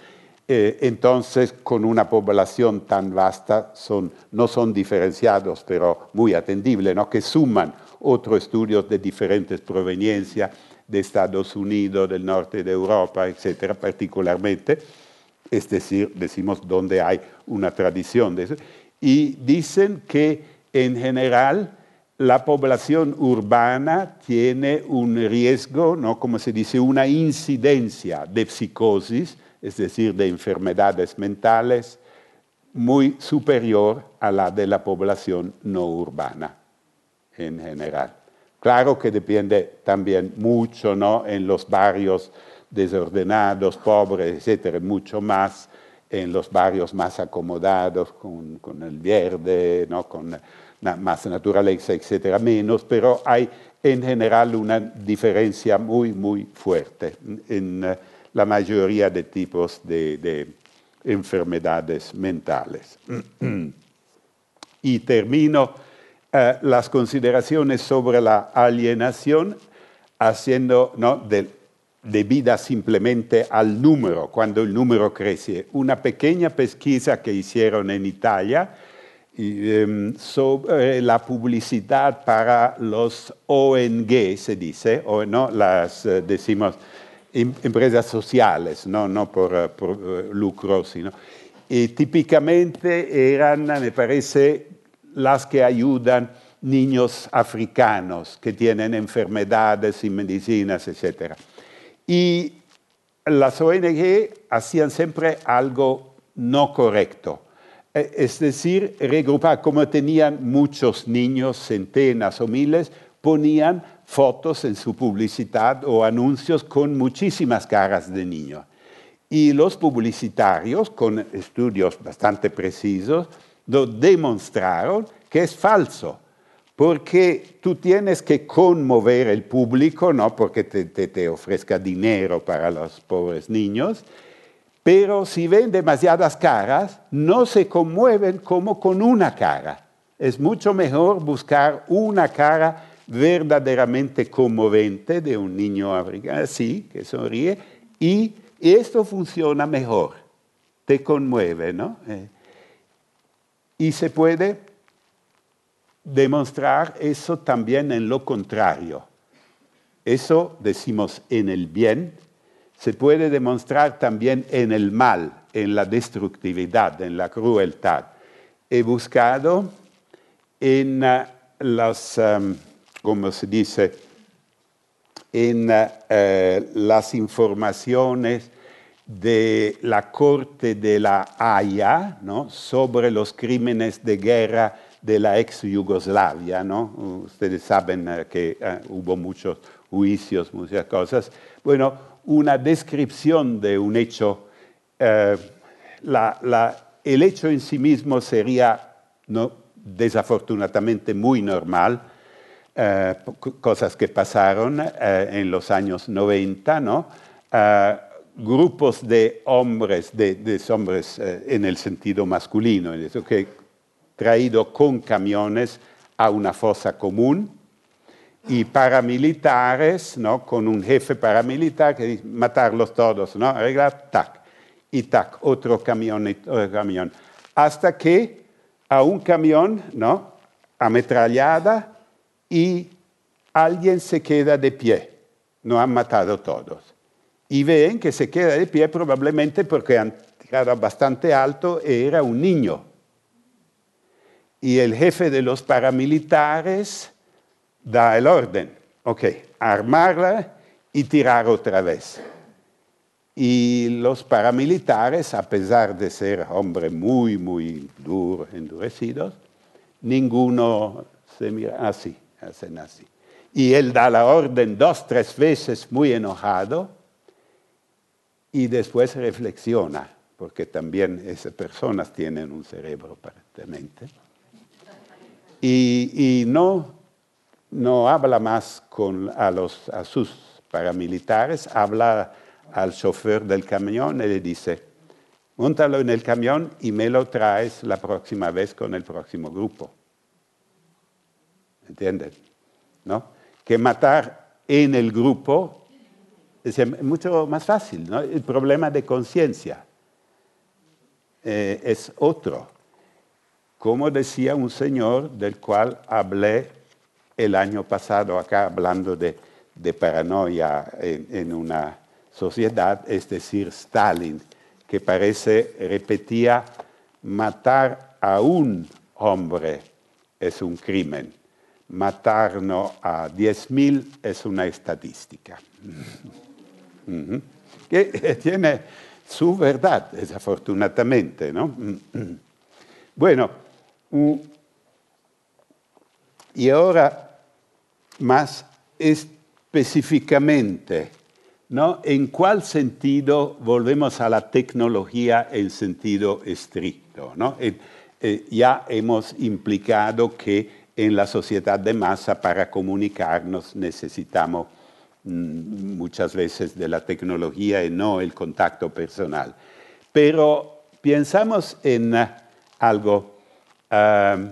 entonces, con una población tan vasta, son, no son diferenciados, pero muy atendibles, ¿no? que suman otros estudios de diferentes proveniencias de Estados Unidos, del norte de Europa, etcétera, particularmente, es decir, decimos donde hay una tradición de eso, y dicen que en general la población urbana tiene un riesgo, ¿no? como se dice, una incidencia de psicosis, es decir, de enfermedades mentales, muy superior a la de la población no urbana en general. Claro que depende también mucho ¿no? en los barrios desordenados, pobres, etcétera, mucho más en los barrios más acomodados, con, el verde, ¿no? con más naturaleza, etcétera, menos, pero hay en general una diferencia muy, muy fuerte en eh, la mayoría de tipos de, de enfermedades mentales. y termino eh, las consideraciones sobre la alienación haciendo ¿no? de, debida simplemente al número, cuando el número crece. Una pequeña pesquisa que hicieron en Italia em, sobre la publicidad para los ONG, se dice, o no las eh, decimos em, empresas sociales, no, no por, eh, por lucro, sino. Y típicamente eran, me parece, las que ayudan niños africanos que tienen enfermedades y medicinas, etc. Y las ONG hacían siempre algo no correcto. E, es decir, regrupar, como tenían muchos niños, centenas o miles, ponían fotos en su publicidad o anuncios con muchísimas caras de niños. Y los publicitarios, con estudios bastante precisos, lo demostraron que es falso, porque tú tienes que conmover el público, no porque te, ofrezca dinero para los pobres niños, pero si ven demasiadas caras, no se conmueven como con una cara. Es mucho mejor buscar una cara verdaderamente conmovente de un niño africano, así, que sonríe, y esto funciona mejor, te conmueve, ¿no? Eh, y se puede demostrar eso también en lo contrario. Eso decimos en el bien, se puede demostrar también en el mal, en la destructividad, en la crueldad. He buscado en uh, las, um, como se dice, en uh, las informaciones de la Corte de la Haya ¿no? sobre los crímenes de guerra de la ex Yugoslavia, ¿no? Ustedes saben eh, que eh, hubo muchos juicios, muchas cosas. Bueno, una descripción de un hecho, eh, el hecho en sí mismo sería ¿no? desafortunadamente muy normal, cosas que pasaron en los años 90, ¿no? Grupos de hombres, de, hombres en el sentido masculino, en eso que traído con camiones a una fosa común y paramilitares, ¿no? con un jefe paramilitar que dice matarlos todos, ¿no? arreglar, tac, y tac, otro camión, otro camión, hasta que a un camión, ¿no? ametrallada y alguien se queda de pie, no han matado todos. Y ven que se queda de pie probablemente porque tirado bastante alto y era un niño y el jefe de los paramilitares da el orden, ok, armarla y tirar otra vez. Y los paramilitares, a pesar de ser hombres muy, muy duros, endurecidos, ninguno se mira así, hacen así. Y él da la orden dos, tres veces muy enojado y después reflexiona, porque también esas personas tienen un cerebro aparentemente. Y, y no, no habla más con, a, los, a sus paramilitares, habla al chofer del camión y le dice, montalo en el camión y me lo traes la próxima vez con el próximo grupo. ¿Entienden? ¿No? Que matar en el grupo es mucho más fácil. ¿no? El problema de conciencia eh, es otro. Como decía un señor del cual hablé el año pasado acá hablando de, paranoia en, en, una sociedad, es decir, Stalin, que parece repetía, matar a un hombre es un crimen matarnos a 10.000 es una estadística. Que tiene su verdad, desafortunadamente, ¿no? Bueno, y ahora más específicamente, ¿no? ¿En cuál sentido volvemos a la tecnología en sentido estricto? ¿no? Eh, eh, ya hemos implicado que en la sociedad de masa para comunicarnos necesitamos mm, muchas veces de la tecnología y no el contacto personal. Pero pensamos en uh, algo um,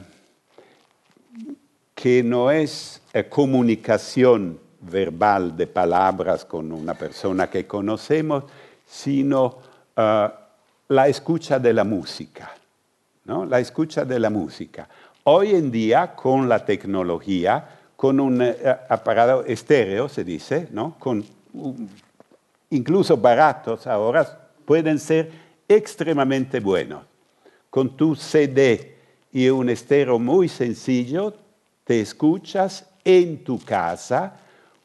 que no es uh, comunicación verbal de palabras con una persona que conocemos, sino la escucha de la música. ¿no? La escucha de la música. Hoy en día, con la tecnología, con un eh, aparato estéreo, se dice, ¿no? con, incluso baratos ahora, pueden ser extremadamente buenos. Con tu CD y un estéreo muy sencillo, te escuchas en tu casa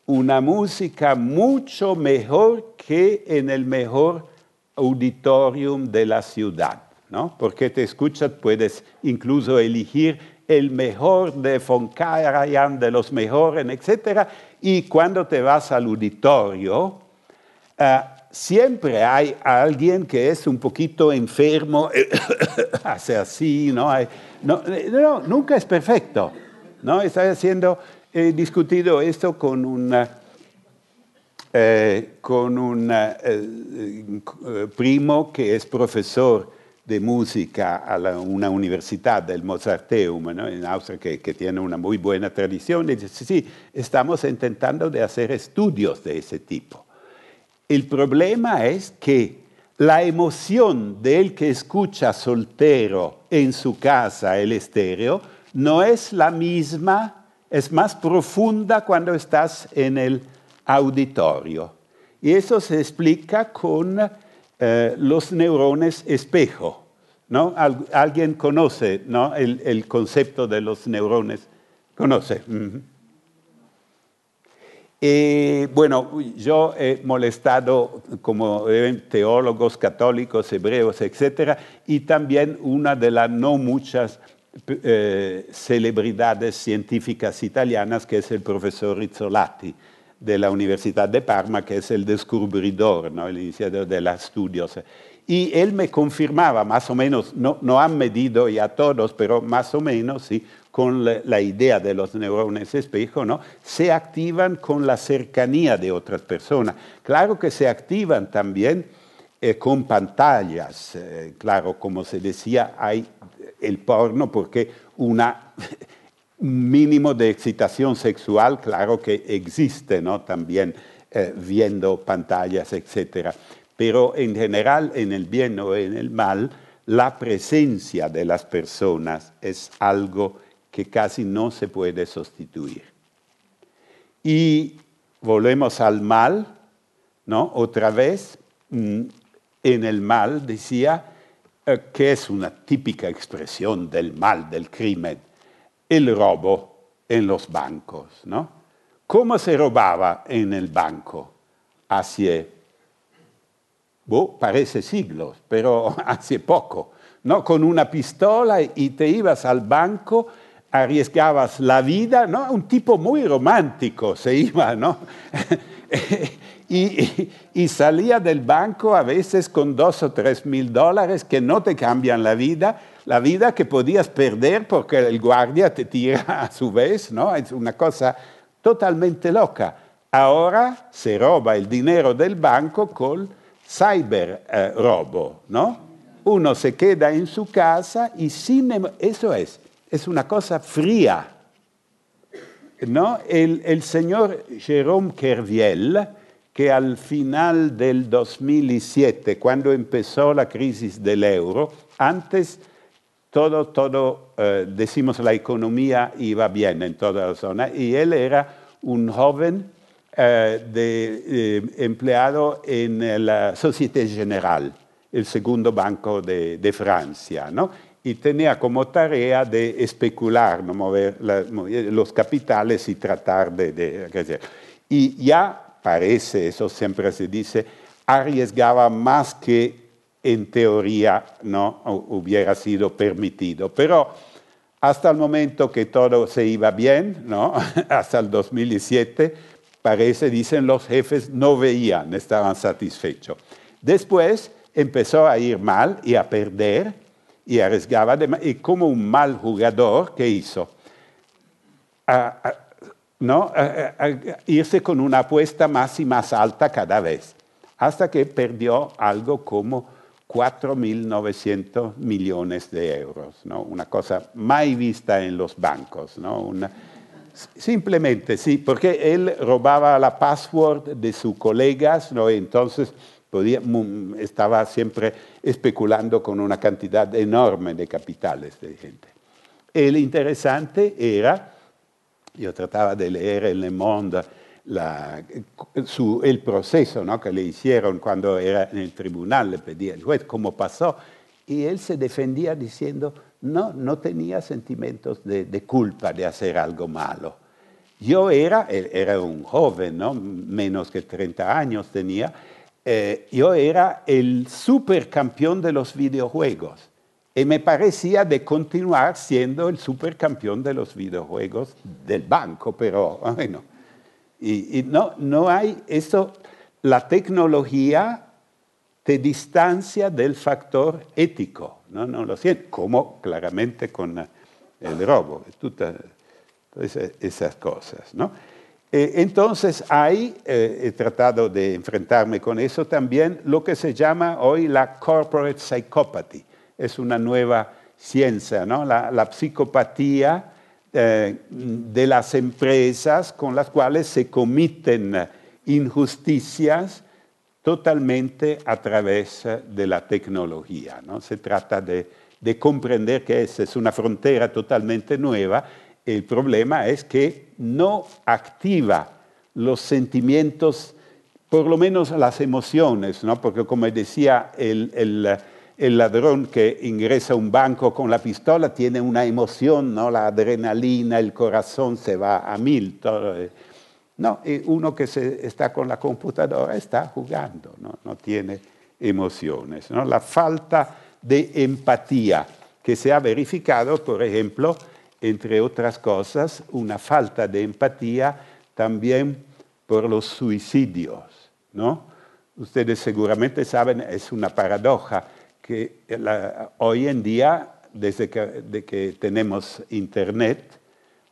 una música mucho mejor que en el mejor auditorium de la ciudad. ¿no? Porque te escuchas, puedes incluso elegir el mejor de von Karajan, de los mejores, etc. Y cuando te vas al auditorio, uh, siempre hay alguien que es un poquito enfermo, hace así, ¿no? Hay, no, no, nunca es perfecto, ¿no? Estoy haciendo, he discutido esto. Eh, con un eh, eh, primo que es profesor de música a una universidad del Mozarteum en Austria, que, que, tiene una muy buena tradición, y dice, sí, estamos intentando de hacer estudios de ese tipo. El problema es que la emoción del que escucha soltero en su casa el estéreo no es la misma, es más profunda cuando estás en el auditorio. Y eso se explica con eh, los neurones espejo. ¿no? alguien conoce ¿no? el, concepto de los neurones. Conoce. bueno, yo he molestado como teólogos católicos, hebreos, etc. Y también una de las no muchas eh, celebridades científicas italianas, que es el profesor Rizzolatti de la Universidad de Parma, que es el descubridor, ¿no? el iniciador de los estudios. Y él me confirmaba más o menos, no, no han medido ya todos, pero más o menos, sí, con la, idea de los neurones espejo, ¿no? se activan con la cercanía de otras personas. Claro que se activan también eh, con pantallas. Eh, claro, como se decía, hay el porno porque una un mínimo de excitación sexual, claro que existe, ¿no? También eh, viendo pantallas, etc. Pero en general, en el bien o en el mal, la presencia de las personas es algo que casi no se puede sustituir. Y volvemos al mal, ¿no? Otra vez, mm, en el mal decía eh, que es una típica expresión del mal, del crimen el robo en los bancos. ¿no? ¿Cómo se robaba en el banco? Hacia parece siglos, pero hace poco, ¿no? Con una pistola y te ibas al banco, arriesgabas la vida, ¿no? Un tipo muy romántico se iba, ¿no? y, salía del banco a veces con dos o tres mil dólares que no te cambian la vida, la vida que podías perder porque el guardia te tira a su vez, ¿no? Es una cosa totalmente loca. Ahora se roba el dinero del banco con cyber eh, robo, ¿no? Uno se queda en su casa y sin... Em, eso es, es una cosa fría. ¿no? El, señor Jérôme Kerviel, que al final del 2007, cuando empezó la crisis del euro, antes todo, todo, eh, decimos, la economía iba bien en toda la zona, y él era un joven eh, eh, empleado en la Société Générale, el segundo banco de, Francia, ¿no? y tenía como tarea de especular, mover los capitales y tratar de, de... Y ya parece, eso siempre se dice, arriesgaba más que en teoría no hubiera sido permitido. Pero hasta el momento que todo se iba bien, ¿no? hasta el 2007, parece, dicen los jefes, no veían, estaban satisfechos. Después empezó a ir mal y a perder y arriesgaba, y como un mal jugador, ¿qué hizo? ¿No? irse con una apuesta más y más alta cada vez, hasta que perdió algo como 4.900 millones de euros, ¿no? una cosa mai vista en los bancos. ¿no? simplemente, sí, porque él robaba la password de sus colegas, ¿no? entonces podía, estaba siempre especulando con una cantidad enorme de capitales de gente. El interesante era yo trataba de leer en Le Monde el proceso ¿no? que le hicieron cuando era en el tribunal, le pedía al juez cómo pasó, y él se defendía diciendo, no, no tenía sentimientos de, culpa de hacer algo malo. Yo era, era un joven, ¿no? menos que 30 años tenía, eh, yo era el supercampeón de los videojuegos y me parecía de continuar siendo el supercampeón de los videojuegos del banco, pero bueno, y, no, no hay eso, la tecnología te distancia del factor ético, no, no lo siento, como claramente con el robo, todas esas cosas, ¿no? Eh, entonces, hay, eh, he tratado de enfrentarme con eso también, lo que se llama hoy la corporate psychopathy es una nueva ciencia, ¿no? la, psicopatía eh, de las empresas con las cuales se comiten injusticias totalmente a través de la tecnología. ¿no? Se trata de, comprender que esa es una frontera totalmente nueva. El problema es que no activa los sentimientos, por lo menos las emociones, ¿no? porque como decía el ladrón que ingresa a un banco con la pistola tiene una emoción, ¿no? la adrenalina, el corazón se va a mil. Eh. No, y uno que se está con la computadora está jugando, no, no tiene emociones. ¿no? La falta de empatía que se ha verificado, por ejemplo, entre otras cosas, una falta de empatía también por los suicidios. ¿no? Ustedes seguramente saben, es una paradoja que hoy en día, desde que, tenemos Internet,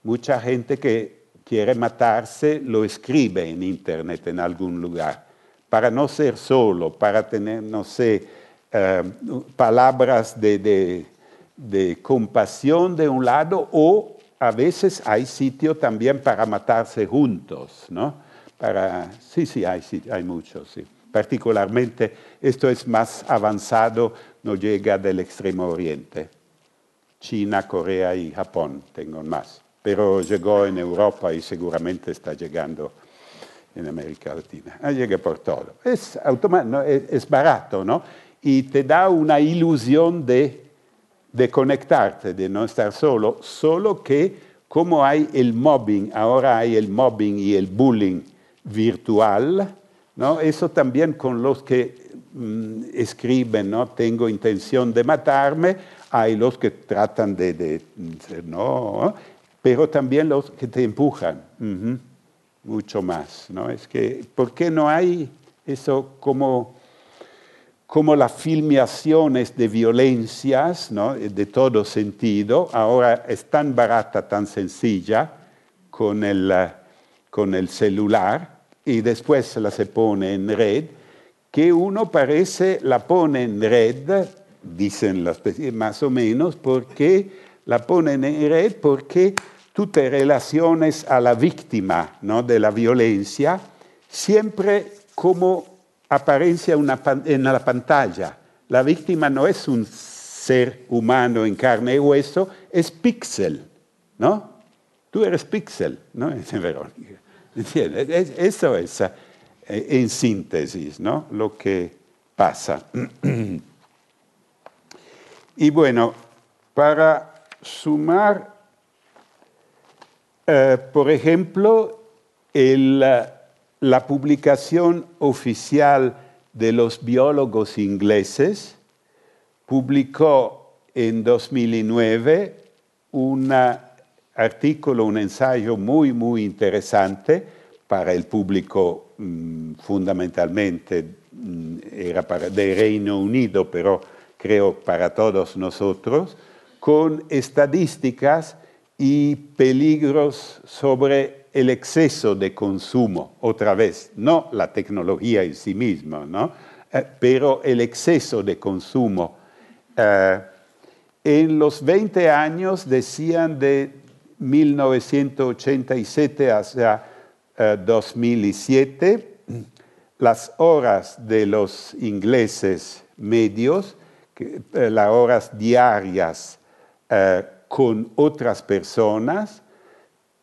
mucha gente que quiere matarse lo escribe en Internet en algún lugar, para no ser solo, para tener, no sé, eh, palabras de, de, compasión de un lado o a veces hay sitio también para matarse juntos, ¿no? Para, sí, sí, hay, sí, hay muchos, sí particularmente esto es más avanzado, no llega del extremo oriente. China, Corea y Japón tengo más, pero llegó en Europa y seguramente está llegando en América Latina. Ah, llega por todo. Es, es, barato, ¿no? Y te da una ilusión de, de conectarte, de no estar solo, solo que como hay el mobbing, ahora hay el mobbing y el bullying virtual, ¿no? Eso también con los que mm, escriben, ¿no? Tengo intención de matarme, hay los que tratan de, no, pero también los que te empujan, mucho más, ¿no? Es que, ¿por qué no hay eso como, como las filmaciones de violencias, ¿no? de todo sentido, ahora es tan barata, tan sencilla, con el, con el celular, y después la se pone en red, que uno parece la pone en red, dicen las más o menos, porque la ponen en red porque tú te relaciones a la víctima ¿no? de la violencia siempre como apariencia en la pantalla. La víctima no es un ser humano en carne y hueso, es píxel, ¿no? Tú eres píxel, ¿no? Verónica. Eso es eh, en síntesis, ¿no? Lo que pasa. Y bueno, para sumar, eh, por ejemplo, la publicación oficial de los biólogos ingleses publicó en 2009 un artículo, un ensayo muy, muy interesante para el público mm, fundamentalmente, mm, para, del Reino Unido, pero creo para todos nosotros, con estadísticas y peligros sobre el exceso de consumo, otra vez, no la tecnología en sí misma, ¿no? Eh, pero el exceso de consumo. Eh, en los 20 años, decían de 1987 hacia 2007, eh, las horas de los ingleses medios eh, las horas diarias eh, con otras personas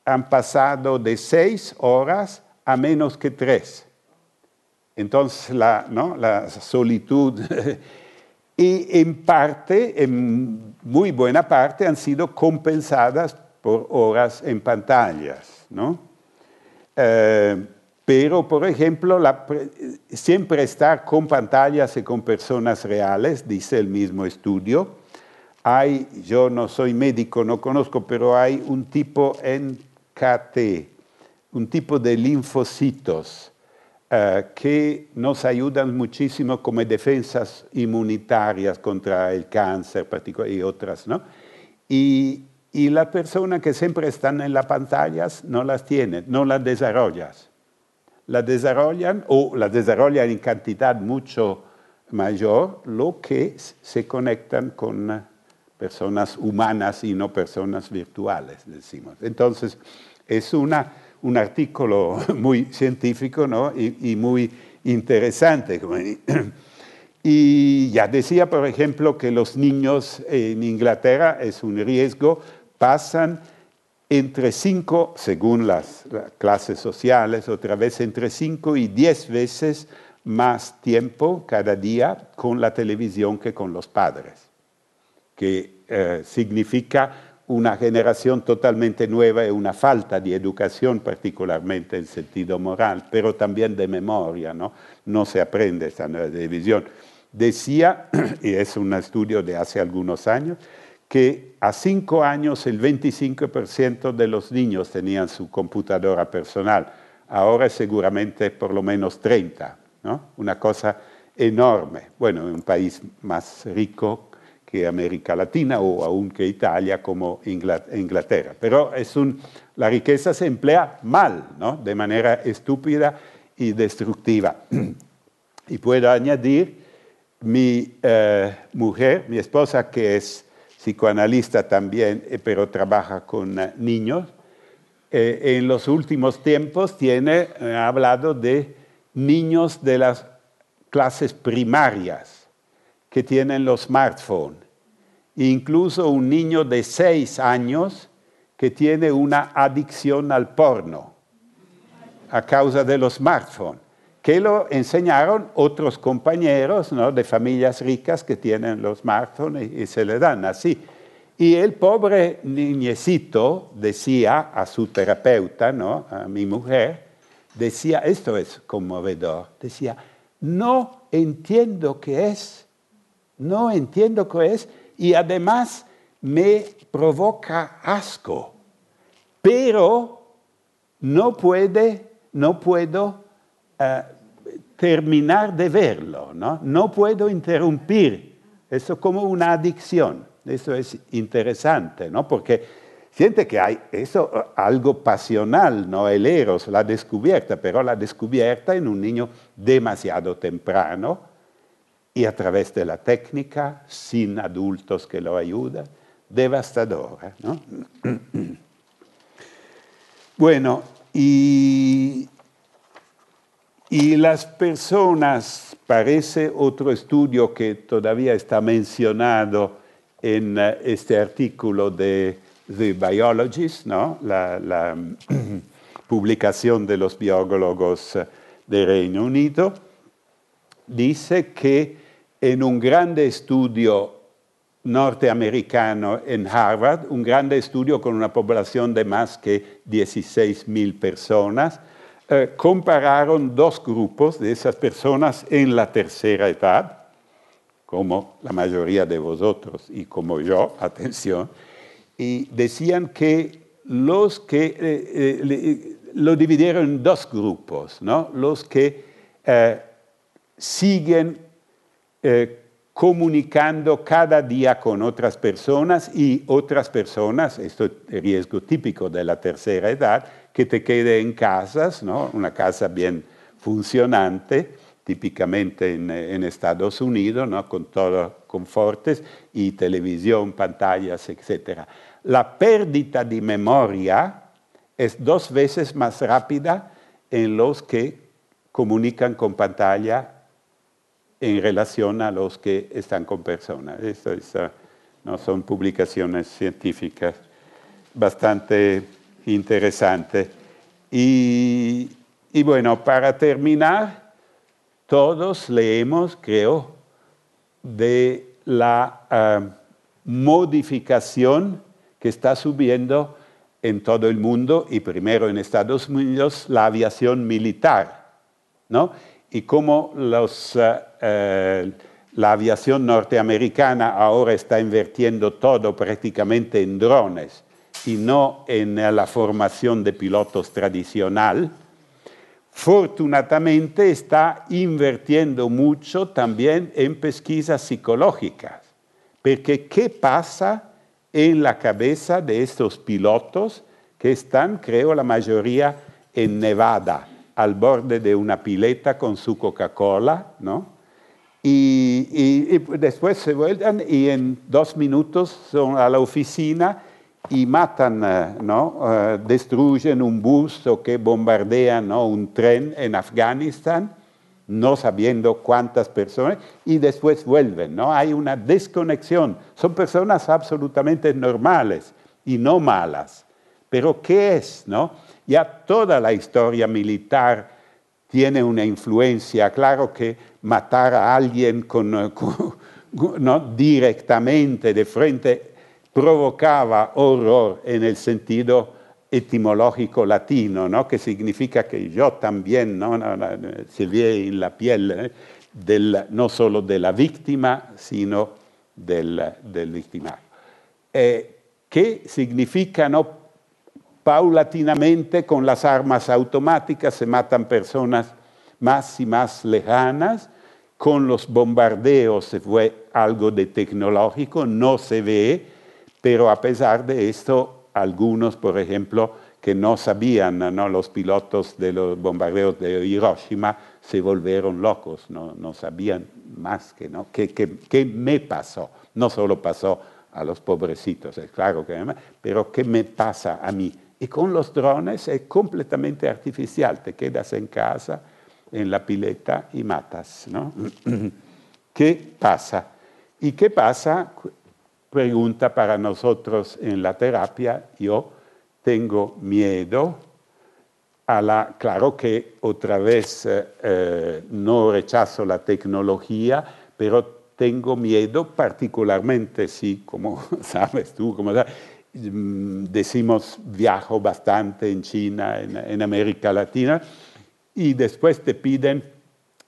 han pasado de seis horas a menos que tres. Entonces la, ¿no? la solitud y en parte, en muy buena parte, han sido compensadas por horas en pantallas. ¿no? Eh, pero, por ejemplo, siempre estar con pantallas y con personas reales, dice el mismo estudio. Hay, yo no soy médico, no conozco, pero hay un tipo NKT, un tipo de linfocitos eh, que nos ayudan muchísimo como defensas inmunitarias contra el cáncer y otras, ¿no? Y, y la persona que siempre están en las pantallas no las tiene, no las desarrollas la desarrollan o la desarrollan en cantidad mucho mayor, lo que se conectan con personas humanas y no personas virtuales, decimos. Entonces, es una, un artículo muy científico ¿no? y, muy interesante. Y ya decía, por ejemplo, que los niños en Inglaterra es un riesgo, pasan entre 5, según las, clases sociales, otra vez entre 5 y 10 veces más tiempo cada día con la televisión que con los padres, que eh, significa una generación totalmente nueva y una falta de educación, particularmente en sentido moral, pero también de memoria, ¿no? No se aprende esta nueva televisión. Decía, y es un estudio de hace algunos años, que a cinco años el 25% de los niños tenían su computadora personal. Ahora seguramente por lo menos 30, ¿no? Una cosa enorme. Bueno, en un país más rico que América Latina o aún que Italia como Inglaterra. Pero es un, la riqueza se emplea mal, ¿no? de manera estúpida y destructiva. Y puedo añadir, mi eh, mujer, mi esposa, que es psicoanalista también, eh, pero trabaja con eh, niños. Eh, en los últimos tiempos tiene, ha hablado de niños de las clases primarias que tienen los smartphones. Incluso un niño de seis años que tiene una adicción al porno a causa de los smartphones que lo enseñaron otros compañeros ¿no? de familias ricas que tienen los smartphones y, se le dan así. Y el pobre niñecito decía a su terapeuta, ¿no? a mi mujer, decía, esto es conmovedor, decía, no entiendo qué es, no entiendo qué es y además me provoca asco, pero no, puede, no puedo uh, terminar de verlo, ¿no? no puedo interrumpir, eso como una adicción, eso es interesante, ¿no? porque siente que hay eso algo pasional, no el eros, la descubierta, pero la descubierta en un niño demasiado temprano y a través de la técnica, sin adultos que lo ayudan, devastadora. ¿no? bueno, y, y las personas, parece otro estudio que todavía está mencionado en eh, este artículo de The Biologist, ¿no? la, publicación de los biólogos eh, de Reino Unido, dice que en un grande estudio norteamericano en Harvard, un grande estudio con una población de más que 16.000 personas, eh, compararon dos grupos de esas personas en la tercera edad, como la mayoría de vosotros y como yo, atención, y decían que los que eh, eh, lo dividieron en dos grupos, ¿no? los que siguen comunicando cada día con otras personas y otras personas, esto es riesgo típico de la tercera edad, que te quede en casas, ¿no? una casa bien funcionante, típicamente en, en Estados Unidos, ¿no? con todos confortes y televisión, pantallas, etcétera la pérdida de memoria es dos veces más rápida en los que comunican con pantalla en relación a los que están con personas. Esto no son publicaciones científicas bastante interesantes. Y, bueno, para terminar, todos leemos, creo, de la ah, modificación que está subiendo en todo el mundo y primero en Estados Unidos la aviación militar, ¿no? Y cómo los, eh, eh, la aviación norteamericana ahora está invirtiendo todo prácticamente en drones y no en la formación de pilotos tradicional, fortunadamente está invirtiendo mucho también en pesquisas psicológicas. Porque ¿qué pasa en la cabeza de estos pilotos que están, creo, la mayoría en Nevada, al borde de una pileta con su Coca-Cola, ¿no? Y, después se vuelven y en dos minutos son a la oficina y matan, eh, ¿no? Eh, destruyen un bus o que bombardean ¿no? un tren en Afganistán no sabiendo cuántas personas, y después vuelven, ¿no? Hay una desconexión. Son personas absolutamente normales y no malas. Pero ¿qué es, no? Ya toda la historia militar tiene una influencia. Claro que matar a alguien ¿no? directamente de frente provocaba horror en el sentido etimológico latino, ¿no? que significa que yo también ¿no? se ve en la piel ¿eh? no solo de la víctima, sino del, del victimario. Eh, ¿Qué significa no? paulatinamente con las armas automáticas se matan personas más y más lejanas, con los bombardeos se fue algo de tecnológico, no se ve, pero a pesar de esto algunos, por ejemplo, que no sabían, ¿no? los pilotos de los bombardeos de Hiroshima se volvieron locos, no, no sabían más que, ¿no? ¿Qué, qué, me pasó? No solo pasó a los pobrecitos, es claro que, pero ¿qué me pasa a mí? Y con los drones es completamente artificial, te quedas en casa, en la pileta y matas, ¿no? ¿Qué pasa? ¿Y qué pasa pregunta para nosotros en la terapia, yo tengo miedo a la, claro que otra vez eh, eh, no rechazo la tecnología, pero tengo miedo particularmente si, como sabes tú, como mm, decimos, viajo bastante en China, en, en América Latina, y después te piden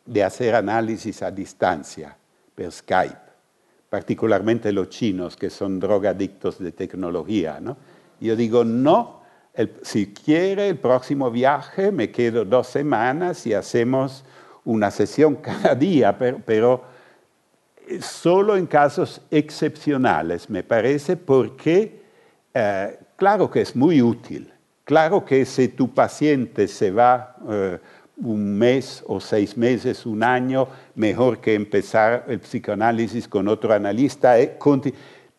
de hacer análisis a distancia, por Skype, particularmente los chinos que son drogadictos de tecnología. ¿no? Yo digo, no, si quiere el próximo viaje me quedo dos semanas y hacemos una sesión cada día, pero, solo en casos excepcionales, me parece, porque eh, claro que es muy útil. Claro que si tu paciente se va eh, un mes o seis meses, un año, mejor que empezar el psicoanálisis con otro analista. Eh,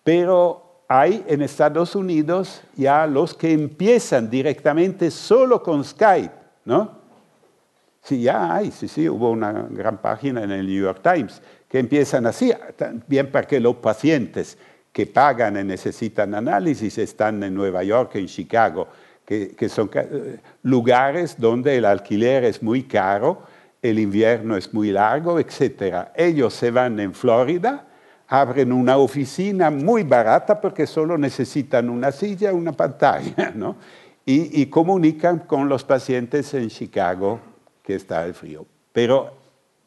pero hay en Estados Unidos ya los que empiezan directamente solo con Skype, ¿no? Sí, ya hay, sí, sí, hubo una gran página en el New York Times que empiezan así, también para que los pacientes que pagan y necesitan análisis están en Nueva York, en Chicago, que, son eh, lugares donde el alquiler es muy caro, el invierno es muy largo, etc. Ellos se van en Florida, abren una oficina muy barata porque solo necesitan una silla, una pantalla, ¿no? y, y, comunican con los pacientes en Chicago que está el frío. Pero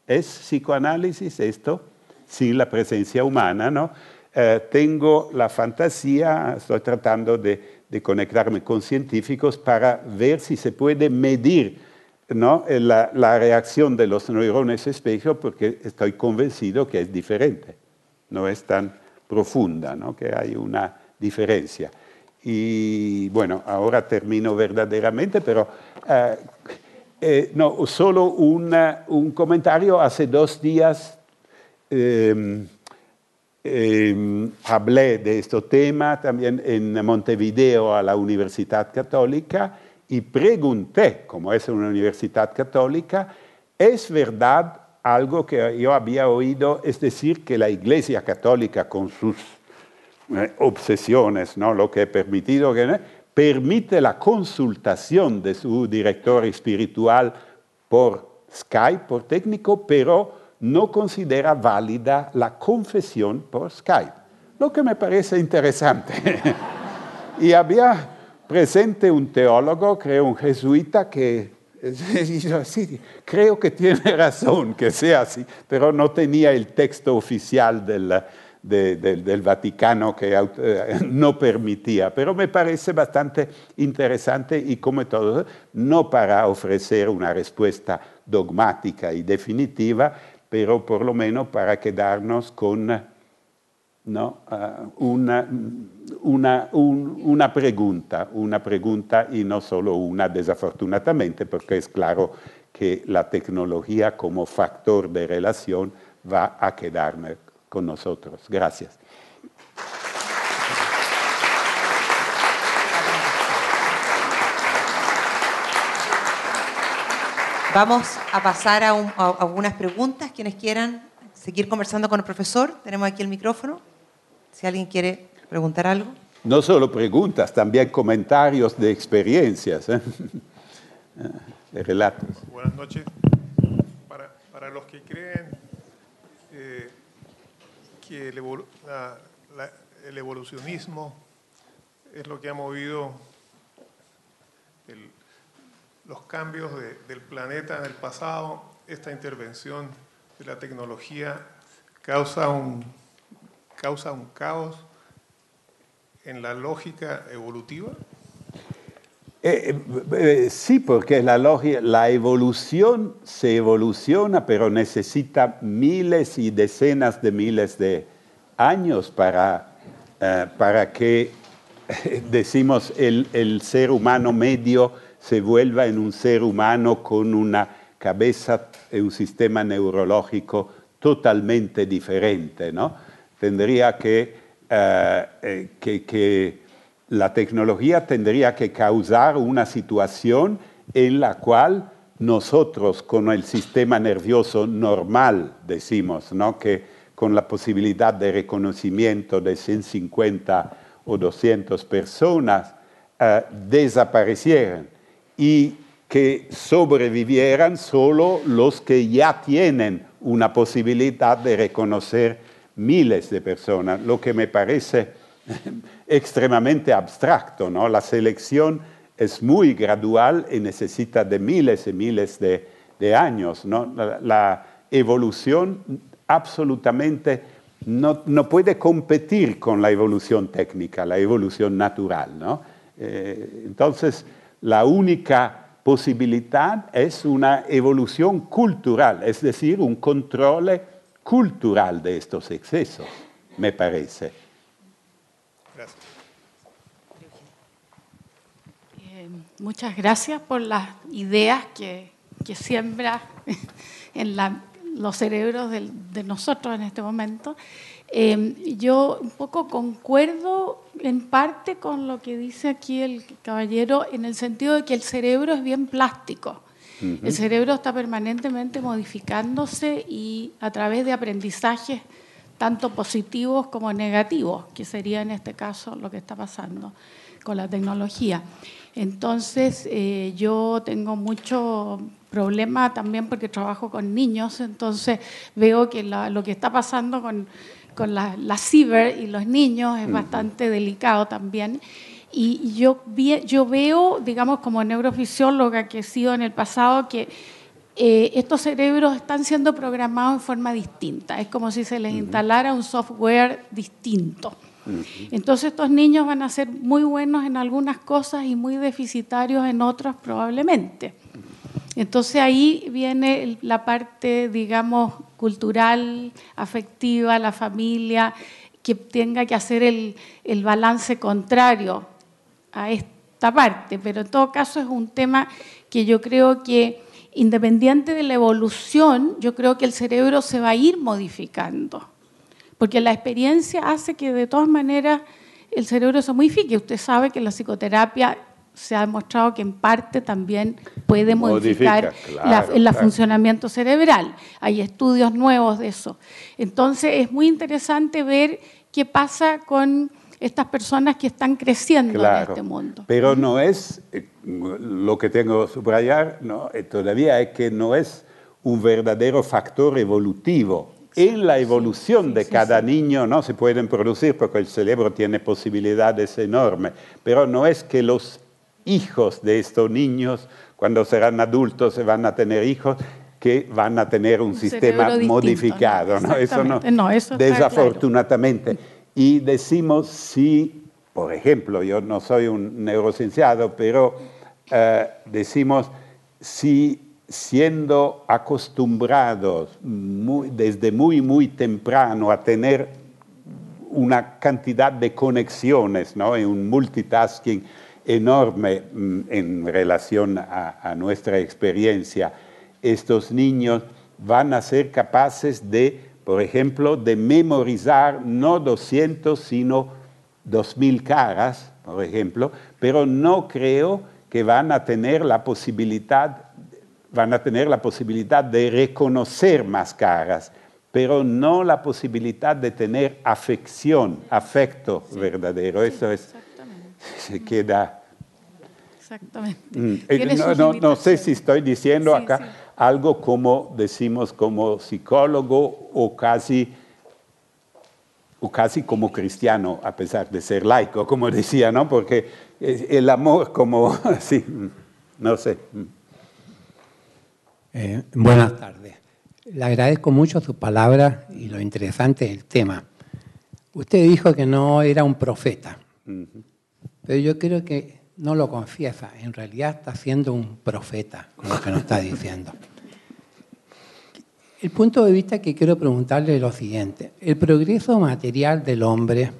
es psicoanálisis esto, sin la presencia humana, ¿no? Eh, tengo la fantasía, estoy tratando de de conectarme con científicos para ver si se puede medir ¿no? la, reacción de los neurones espejo, porque estoy convencido que es diferente, no es tan profunda, ¿no? que hay una diferencia. Y bueno, ahora termino verdaderamente, pero eh, eh, no, solo un comentario. Hace dos días eh, eh, hablé de este tema también en Montevideo a la Universidad Católica y pregunté, como es una universidad católica, ¿es verdad algo que yo había oído? Es decir, que la Iglesia Católica con sus eh, obsesiones, ¿no? lo que he permitido, que, permite la consultación de su director espiritual por Skype, por técnico, pero no considera válida la confesión por Skype, lo que me parece interesante. y había presente un teólogo, creo un jesuita, que sí, creo que tiene razón que sea así, pero no tenía el texto oficial del, del, Vaticano que eh, no permitía, pero me parece bastante interesante y como todo, no para ofrecer una respuesta dogmática y definitiva, pero por lo menos para quedarnos con ¿no? Ah, una, una, una, pregunta, una pregunta y no solo una, desafortunadamente, porque es claro que la tecnología como factor de relación va a quedarme con nosotros. Gracias. Vamos a pasar a, algunas preguntas. Quienes quieran seguir conversando con el profesor, tenemos aquí el micrófono. Si alguien quiere preguntar algo. No solo preguntas, también comentarios de experiencias, ¿eh? de relatos. Buenas noches. Para, los que creen eh, que el, el evolucionismo es lo que ha movido el, los cambios del planeta en el pasado, esta intervención de la tecnología causa un, caos en la lógica evolutiva? Eh, eh, eh, sí, porque la, evolución se evoluciona, pero necesita miles y decenas de miles de años para, para que, decimos, el ser humano medio se vuelva en un ser humano con una cabeza y un sistema neurológico totalmente diferente. ¿no? Tendría que, eh, eh, que, que, la tecnología tendría que causar una situación en la cual nosotros con el sistema nervioso normal, decimos, ¿no? que con la posibilidad de reconocimiento de 150 o 200 personas, eh, desaparecieran y que sobrevivieran solo los que ya tienen una posibilidad de reconocer miles de personas, lo que me parece extremadamente abstracto. ¿no? La selección es muy gradual y necesita de miles y miles de, años. ¿no? La, evolución absolutamente no, no, puede competir con la evolución técnica, la evolución natural. ¿no? Eh, entonces, la única posibilidad es una evolución cultural, es decir, un control cultural de estos excesos, me parece. Gracias. Eh, muchas gracias por las ideas que, que siembra en la, los cerebros de, de, nosotros en este momento. Eh, yo un poco concuerdo en parte con lo que dice aquí el caballero en el sentido de que el cerebro es bien plástico. Uh -huh. El cerebro está permanentemente modificándose y a través de aprendizajes tanto positivos como negativos, que sería en este caso lo que está pasando con la tecnología. Entonces, eh, yo tengo mucho problema también porque trabajo con niños, entonces veo que la, lo que está pasando con, con la, la, ciber y los niños es bastante delicado también. Y yo, yo veo, digamos, como neurofisióloga que he sido en el pasado, que eh, estos cerebros están siendo programados en forma distinta. Es como si se les instalara un software distinto. Entonces estos niños van a ser muy buenos en algunas cosas y muy deficitarios en otras probablemente. Entonces ahí viene la parte, digamos, cultural, afectiva, la familia, que tenga que hacer el, el balance contrario a esta parte. Pero en todo caso es un tema que yo creo que, independiente de la evolución, yo creo que el cerebro se va a ir modificando porque la experiencia hace que de todas maneras el cerebro se modifique. Usted sabe que la psicoterapia se ha demostrado que en parte también puede modificar Modifica, claro, el claro. funcionamiento cerebral. Hay estudios nuevos de eso. Entonces es muy interesante ver qué pasa con estas personas que están creciendo claro, en este mundo. Pero no es, eh, lo que tengo que subrayar no, eh, todavía es que no es un verdadero factor evolutivo en la evolución sí, de sí, cada niño no se pueden producir porque el cerebro tiene posibilidades enormes, pero no es que los hijos de estos niños, cuando serán adultos, se van a tener hijos, que van a tener un, un sistema modificado. ¿no? Eso no, no eso desafortunadamente. Claro. Y decimos si, por ejemplo, yo no soy un neurocienciado, pero uh, decimos si siendo acostumbrados muy, desde muy, muy temprano a tener una cantidad de conexiones, ¿no? en un multitasking enorme mm, en relación a, a, nuestra experiencia, estos niños van a ser capaces de, por ejemplo, de memorizar no 200, sino 2000 caras, por ejemplo, pero no creo que van a tener la posibilidad van a tener la posibilidad de reconocer más caras, pero no la posibilidad de tener afección, afecto sí, verdadero. Sí, Eso es, se queda... Exactamente. Mm, eh, no, no, no, sé si estoy diciendo sí, acá algo como decimos como psicólogo o casi, o casi como cristiano, a pesar de ser laico, como decía, ¿no? Porque el amor como así, no sé. Eh, buenas tardes. Le agradezco mucho su palabra y lo interesante del tema. Usted dijo que no era un profeta, uh -huh. pero yo creo que no lo confiesa. En realidad está siendo un profeta con lo que nos está diciendo. El punto de vista que quiero preguntarle es lo siguiente. El progreso material del hombre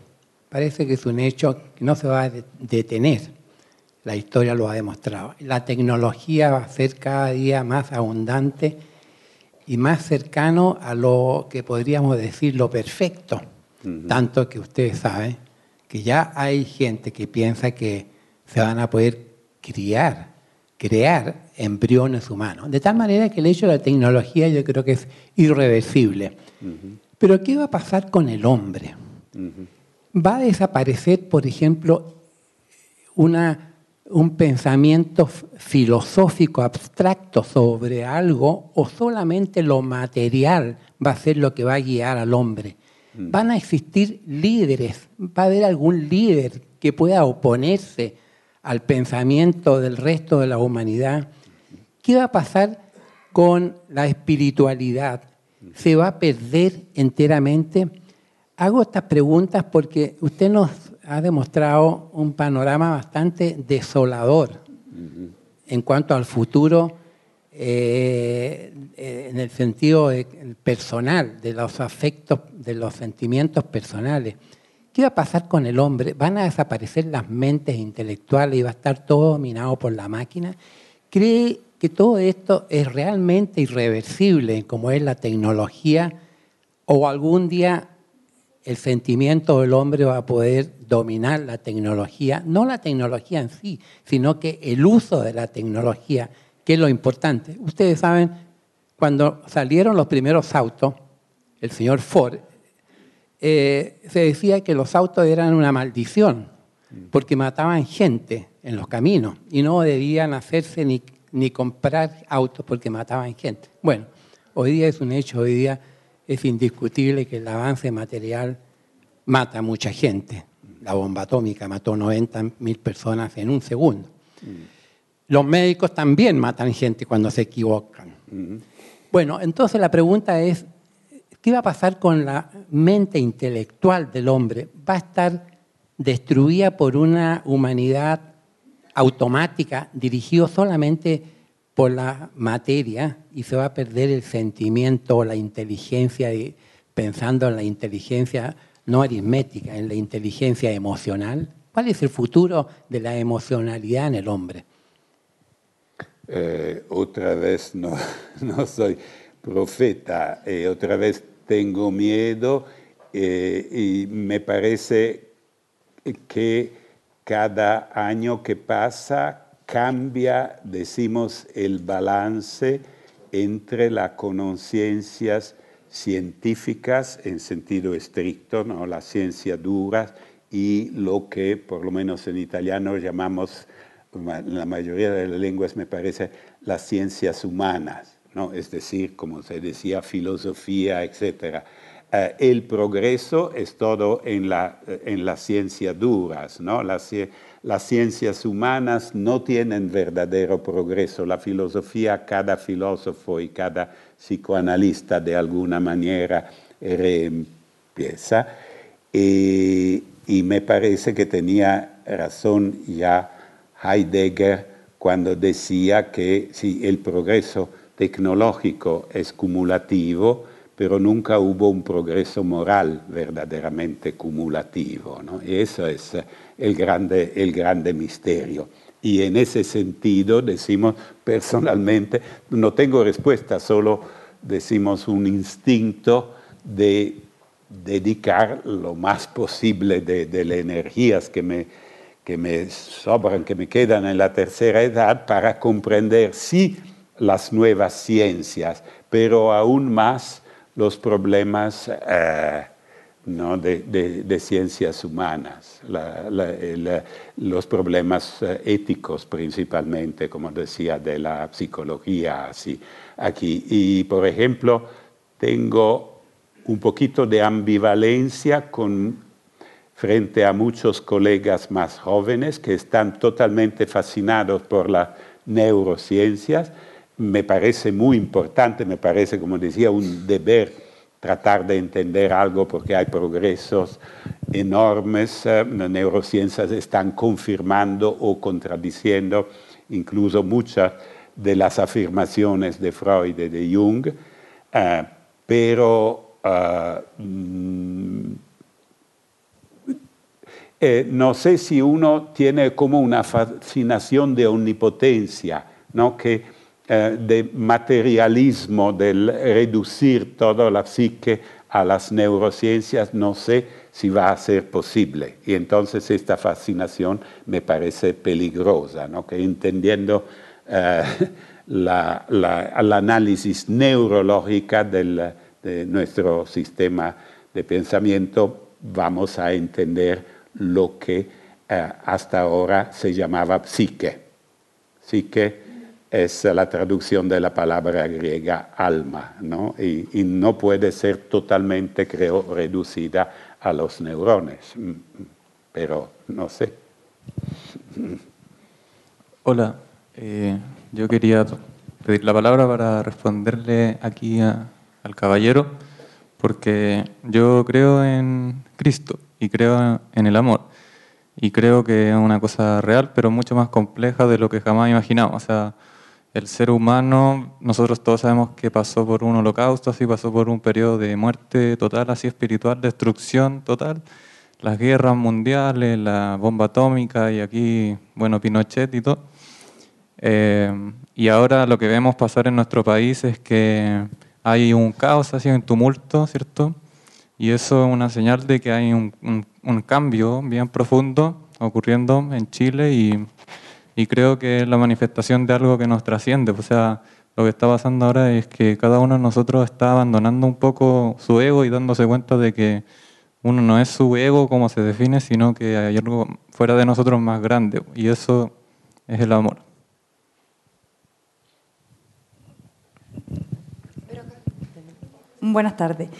parece que es un hecho que no se va a detener la historia lo ha demostrado. La tecnología va a ser cada día más abundante y más cercano a lo que podríamos decir lo perfecto. Uh -huh. Tanto que ustedes saben que ya hay gente que piensa que se van a poder criar, crear embriones humanos. De tal manera que el hecho de la tecnología yo creo que es irreversible. Uh -huh. Pero ¿qué va a pasar con el hombre? Uh -huh. ¿Va a desaparecer, por ejemplo, una un pensamiento filosófico abstracto sobre algo o solamente lo material va a ser lo que va a guiar al hombre. Mm. Van a existir líderes, va a haber algún líder que pueda oponerse al pensamiento del resto de la humanidad. ¿Qué va a pasar con la espiritualidad? se va a perder enteramente. Hago estas preguntas porque usted nos ha demostrado un panorama bastante desolador en cuanto al futuro eh, en el sentido personal, de los afectos, de los sentimientos personales. ¿Qué va a pasar con el hombre? ¿Van a desaparecer las mentes intelectuales y va a estar todo dominado por la máquina? ¿Cree que todo esto es realmente irreversible, como es la tecnología, o algún día el sentimiento del hombre va a poder dominar la tecnología, no la tecnología en sí, sino que el uso de la tecnología, que es lo importante. Ustedes saben, cuando salieron los primeros autos, el señor Ford, eh, se decía que los autos eran una maldición, porque mataban gente en los caminos y no debían hacerse ni, ni comprar autos porque mataban gente. Bueno, hoy día es un hecho, hoy día es indiscutible que el avance material mata a mucha gente. La bomba atómica mató 90 mil personas en un segundo. Los médicos también matan gente cuando se equivocan. Bueno, entonces la pregunta es, ¿qué va a pasar con la mente intelectual del hombre? ¿Va a estar destruida por una humanidad automática dirigida solamente por la materia y se va a perder el sentimiento o la inteligencia, pensando en la inteligencia no aritmética, en la inteligencia emocional? ¿Cuál es el futuro de la emocionalidad en el hombre? Eh, otra vez no, no, soy profeta, eh, otra vez tengo miedo eh, y me parece que cada año que pasa cambia, decimos, el balance entre las conciencias científicas en sentido estricto, ¿no? las ciencias duras y lo que por lo menos en italiano llamamos, en la mayoría de las lenguas me parece, las ciencias humanas, ¿no? es decir, como se decía, filosofía, etc. Eh, el progreso es todo en, la, en las ciencias duras, ¿no? Las, ciencias humanas no tienen verdadero progreso. La filosofía, cada filósofo y cada psicoanalista de alguna manera reempieza. Y, y me parece que tenía razón ya Heidegger cuando decía que si el progreso tecnológico es cumulativo, pero nunca hubo un progreso moral verdaderamente cumulativo. ¿no? Y eso es el grande, el grande misterio. Y en ese sentido decimos personalmente, no tengo respuesta, solo decimos un instinto de dedicar lo más posible de, de las energías que me, que me sobran, que me quedan en la tercera edad para comprender sí las nuevas ciencias, pero aún más los problemas eh, ¿no? de, ciencias humanas, el, los problemas eh, éticos principalmente, como decía, de la psicología así, aquí. Y, por ejemplo, tengo un poquito de ambivalencia con, frente a muchos colegas más jóvenes que están totalmente fascinados por las neurociencias, me parece muy importante, me parece, como decía, un deber tratar de entender algo porque hay progresos enormes, las neurociencias están confirmando o contradiciendo incluso muchas de las afirmaciones de Freud y de Jung, uh, pero uh, mm, eh, no sé si uno tiene como una fascinación de omnipotencia, ¿no? que eh, de materialismo, del reducir toda la psique a las neurociencias, no sé si va a ser posible. Y entonces esta fascinación me parece peligrosa, ¿no? que entendiendo eh, la, la, el análisis neurológica del, de nuestro sistema de pensamiento, vamos a entender lo que eh, hasta ahora se llamaba psique. Psique es la traducción de la palabra griega alma, ¿no? Y, y, no puede ser totalmente, creo, reducida a los neurones, mm, pero no sé. Hola, eh, yo quería pedir la palabra para responderle aquí a, al caballero, porque yo creo en Cristo y creo en el amor. Y creo que es una cosa real, pero mucho más compleja de lo que jamás imaginamos. O sea, el ser humano, nosotros todos sabemos que pasó por un holocausto, así pasó por un periodo de muerte total, así espiritual, destrucción total, las guerras mundiales, la bomba atómica y aquí, bueno, Pinochet y todo. Eh, y ahora lo que vemos pasar en nuestro país es que hay un caos, así un tumulto, ¿cierto? Y eso es una señal de que hay un, un cambio bien profundo ocurriendo en Chile y y creo que es la manifestación de algo que nos trasciende. O sea, lo que está pasando ahora es que cada uno de nosotros está abandonando un poco su ego y dándose cuenta de que uno no es su ego como se define, sino que hay algo fuera de nosotros más grande. Y eso es el amor. Buenas tardes.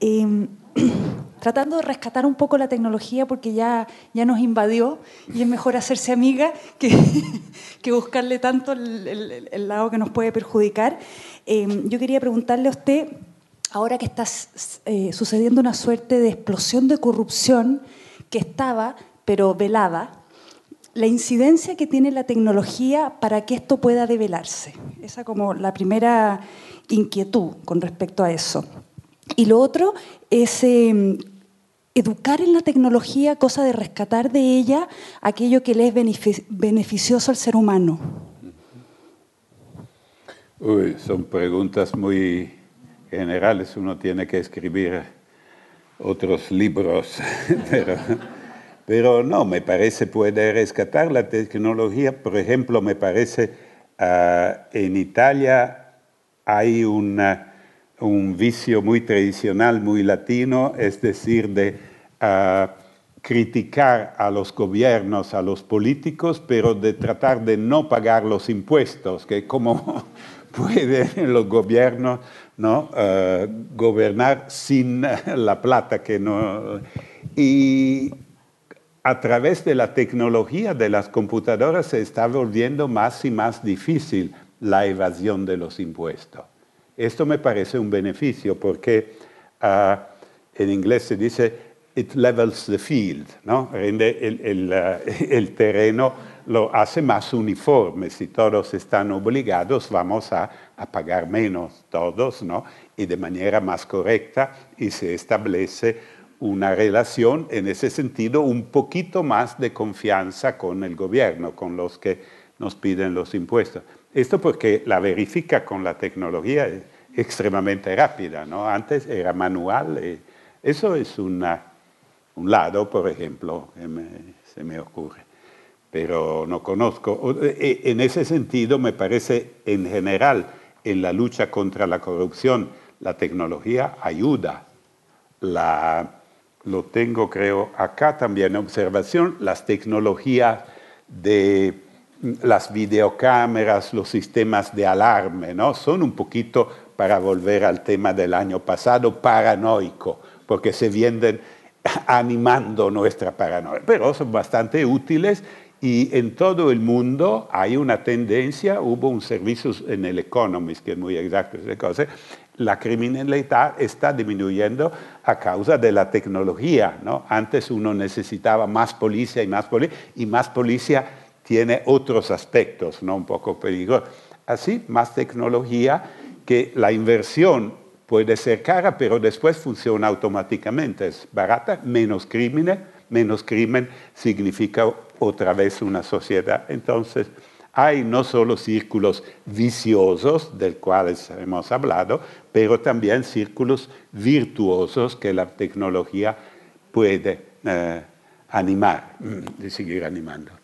Em, tratando de rescatar un poco la tecnología porque ya, ya nos invadió y es mejor hacerse amiga que, que buscarle tanto el, lado que nos puede perjudicar. Em, yo quería preguntarle a usted, ahora que está eh, sucediendo una suerte de explosión de corrupción que estaba, pero velada, la incidencia que tiene la tecnología para que esto pueda develarse. Esa como la primera inquietud con respecto a eso. Y lo otro es em, educar en la tecnología, cosa de rescatar de ella aquello que le es beneficioso al ser humano. Uy, son preguntas muy generales, uno tiene que escribir otros libros, pero, no, me parece puede rescatar la tecnología. Por ejemplo, me parece uh, en Italia hay una un vicio muy tradicional, muy latino, es decir, de ah, criticar a los gobiernos, a los políticos, pero de tratar de no pagar los impuestos, que como pueden los gobiernos ¿no? Ah, gobernar sin la plata que no... Y a través de la tecnología de las computadoras se está volviendo más y más difícil la evasión de los impuestos. Esto me parece un beneficio porque ah, en inglés se dice it levels the field, ¿no? el, ah, el, terreno lo hace más uniforme. Si todos están obligados, vamos a, a, pagar menos todos, ¿no? Y de manera más correcta y se establece una relación en ese sentido un poquito más de confianza con el gobierno, con los que nos piden los impuestos. Esto porque la verifica con la tecnología es extremadamente rápida, ¿no? Antes era manual. Eh, eso es una, un lado, por ejemplo, que se me ocurre. Pero no conozco. Eh, en ese sentido, me parece, en general, en la lucha contra la corrupción, la tecnología ayuda. Lo tengo, creo, acá también en observación, las tecnologías de las videocámaras, los sistemas de alarme, ¿no? Son un poquito, para volver al tema del año pasado, paranoico, porque se vienen animando nuestra paranoia, pero son bastante útiles y en todo el mundo hay una tendencia, hubo un servicio en el Economist, que es muy exacto, la criminalidad está disminuyendo a causa de la tecnología. ¿no? Antes uno necesitaba más policía y más policía, y más policía tiene otros aspectos, ¿no? un poco peligrosos. Así, más tecnología, que la inversión puede ser cara, pero después funciona automáticamente, es barata, menos crímenes, menos crimen significa otra vez una sociedad. Entonces, hay no solo círculos viciosos, del cuales hemos hablado, pero también círculos virtuosos que la tecnología puede eh, animar, mm, y seguir animando.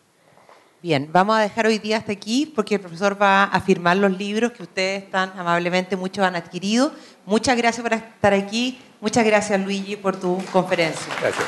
Bien, vamos a dejar hoy día hasta aquí porque el profesor va a firmar los libros que ustedes tan amablemente muchos han adquirido. Muchas gracias por estar aquí. Muchas gracias, Luigi, por tu conferencia. Gracias.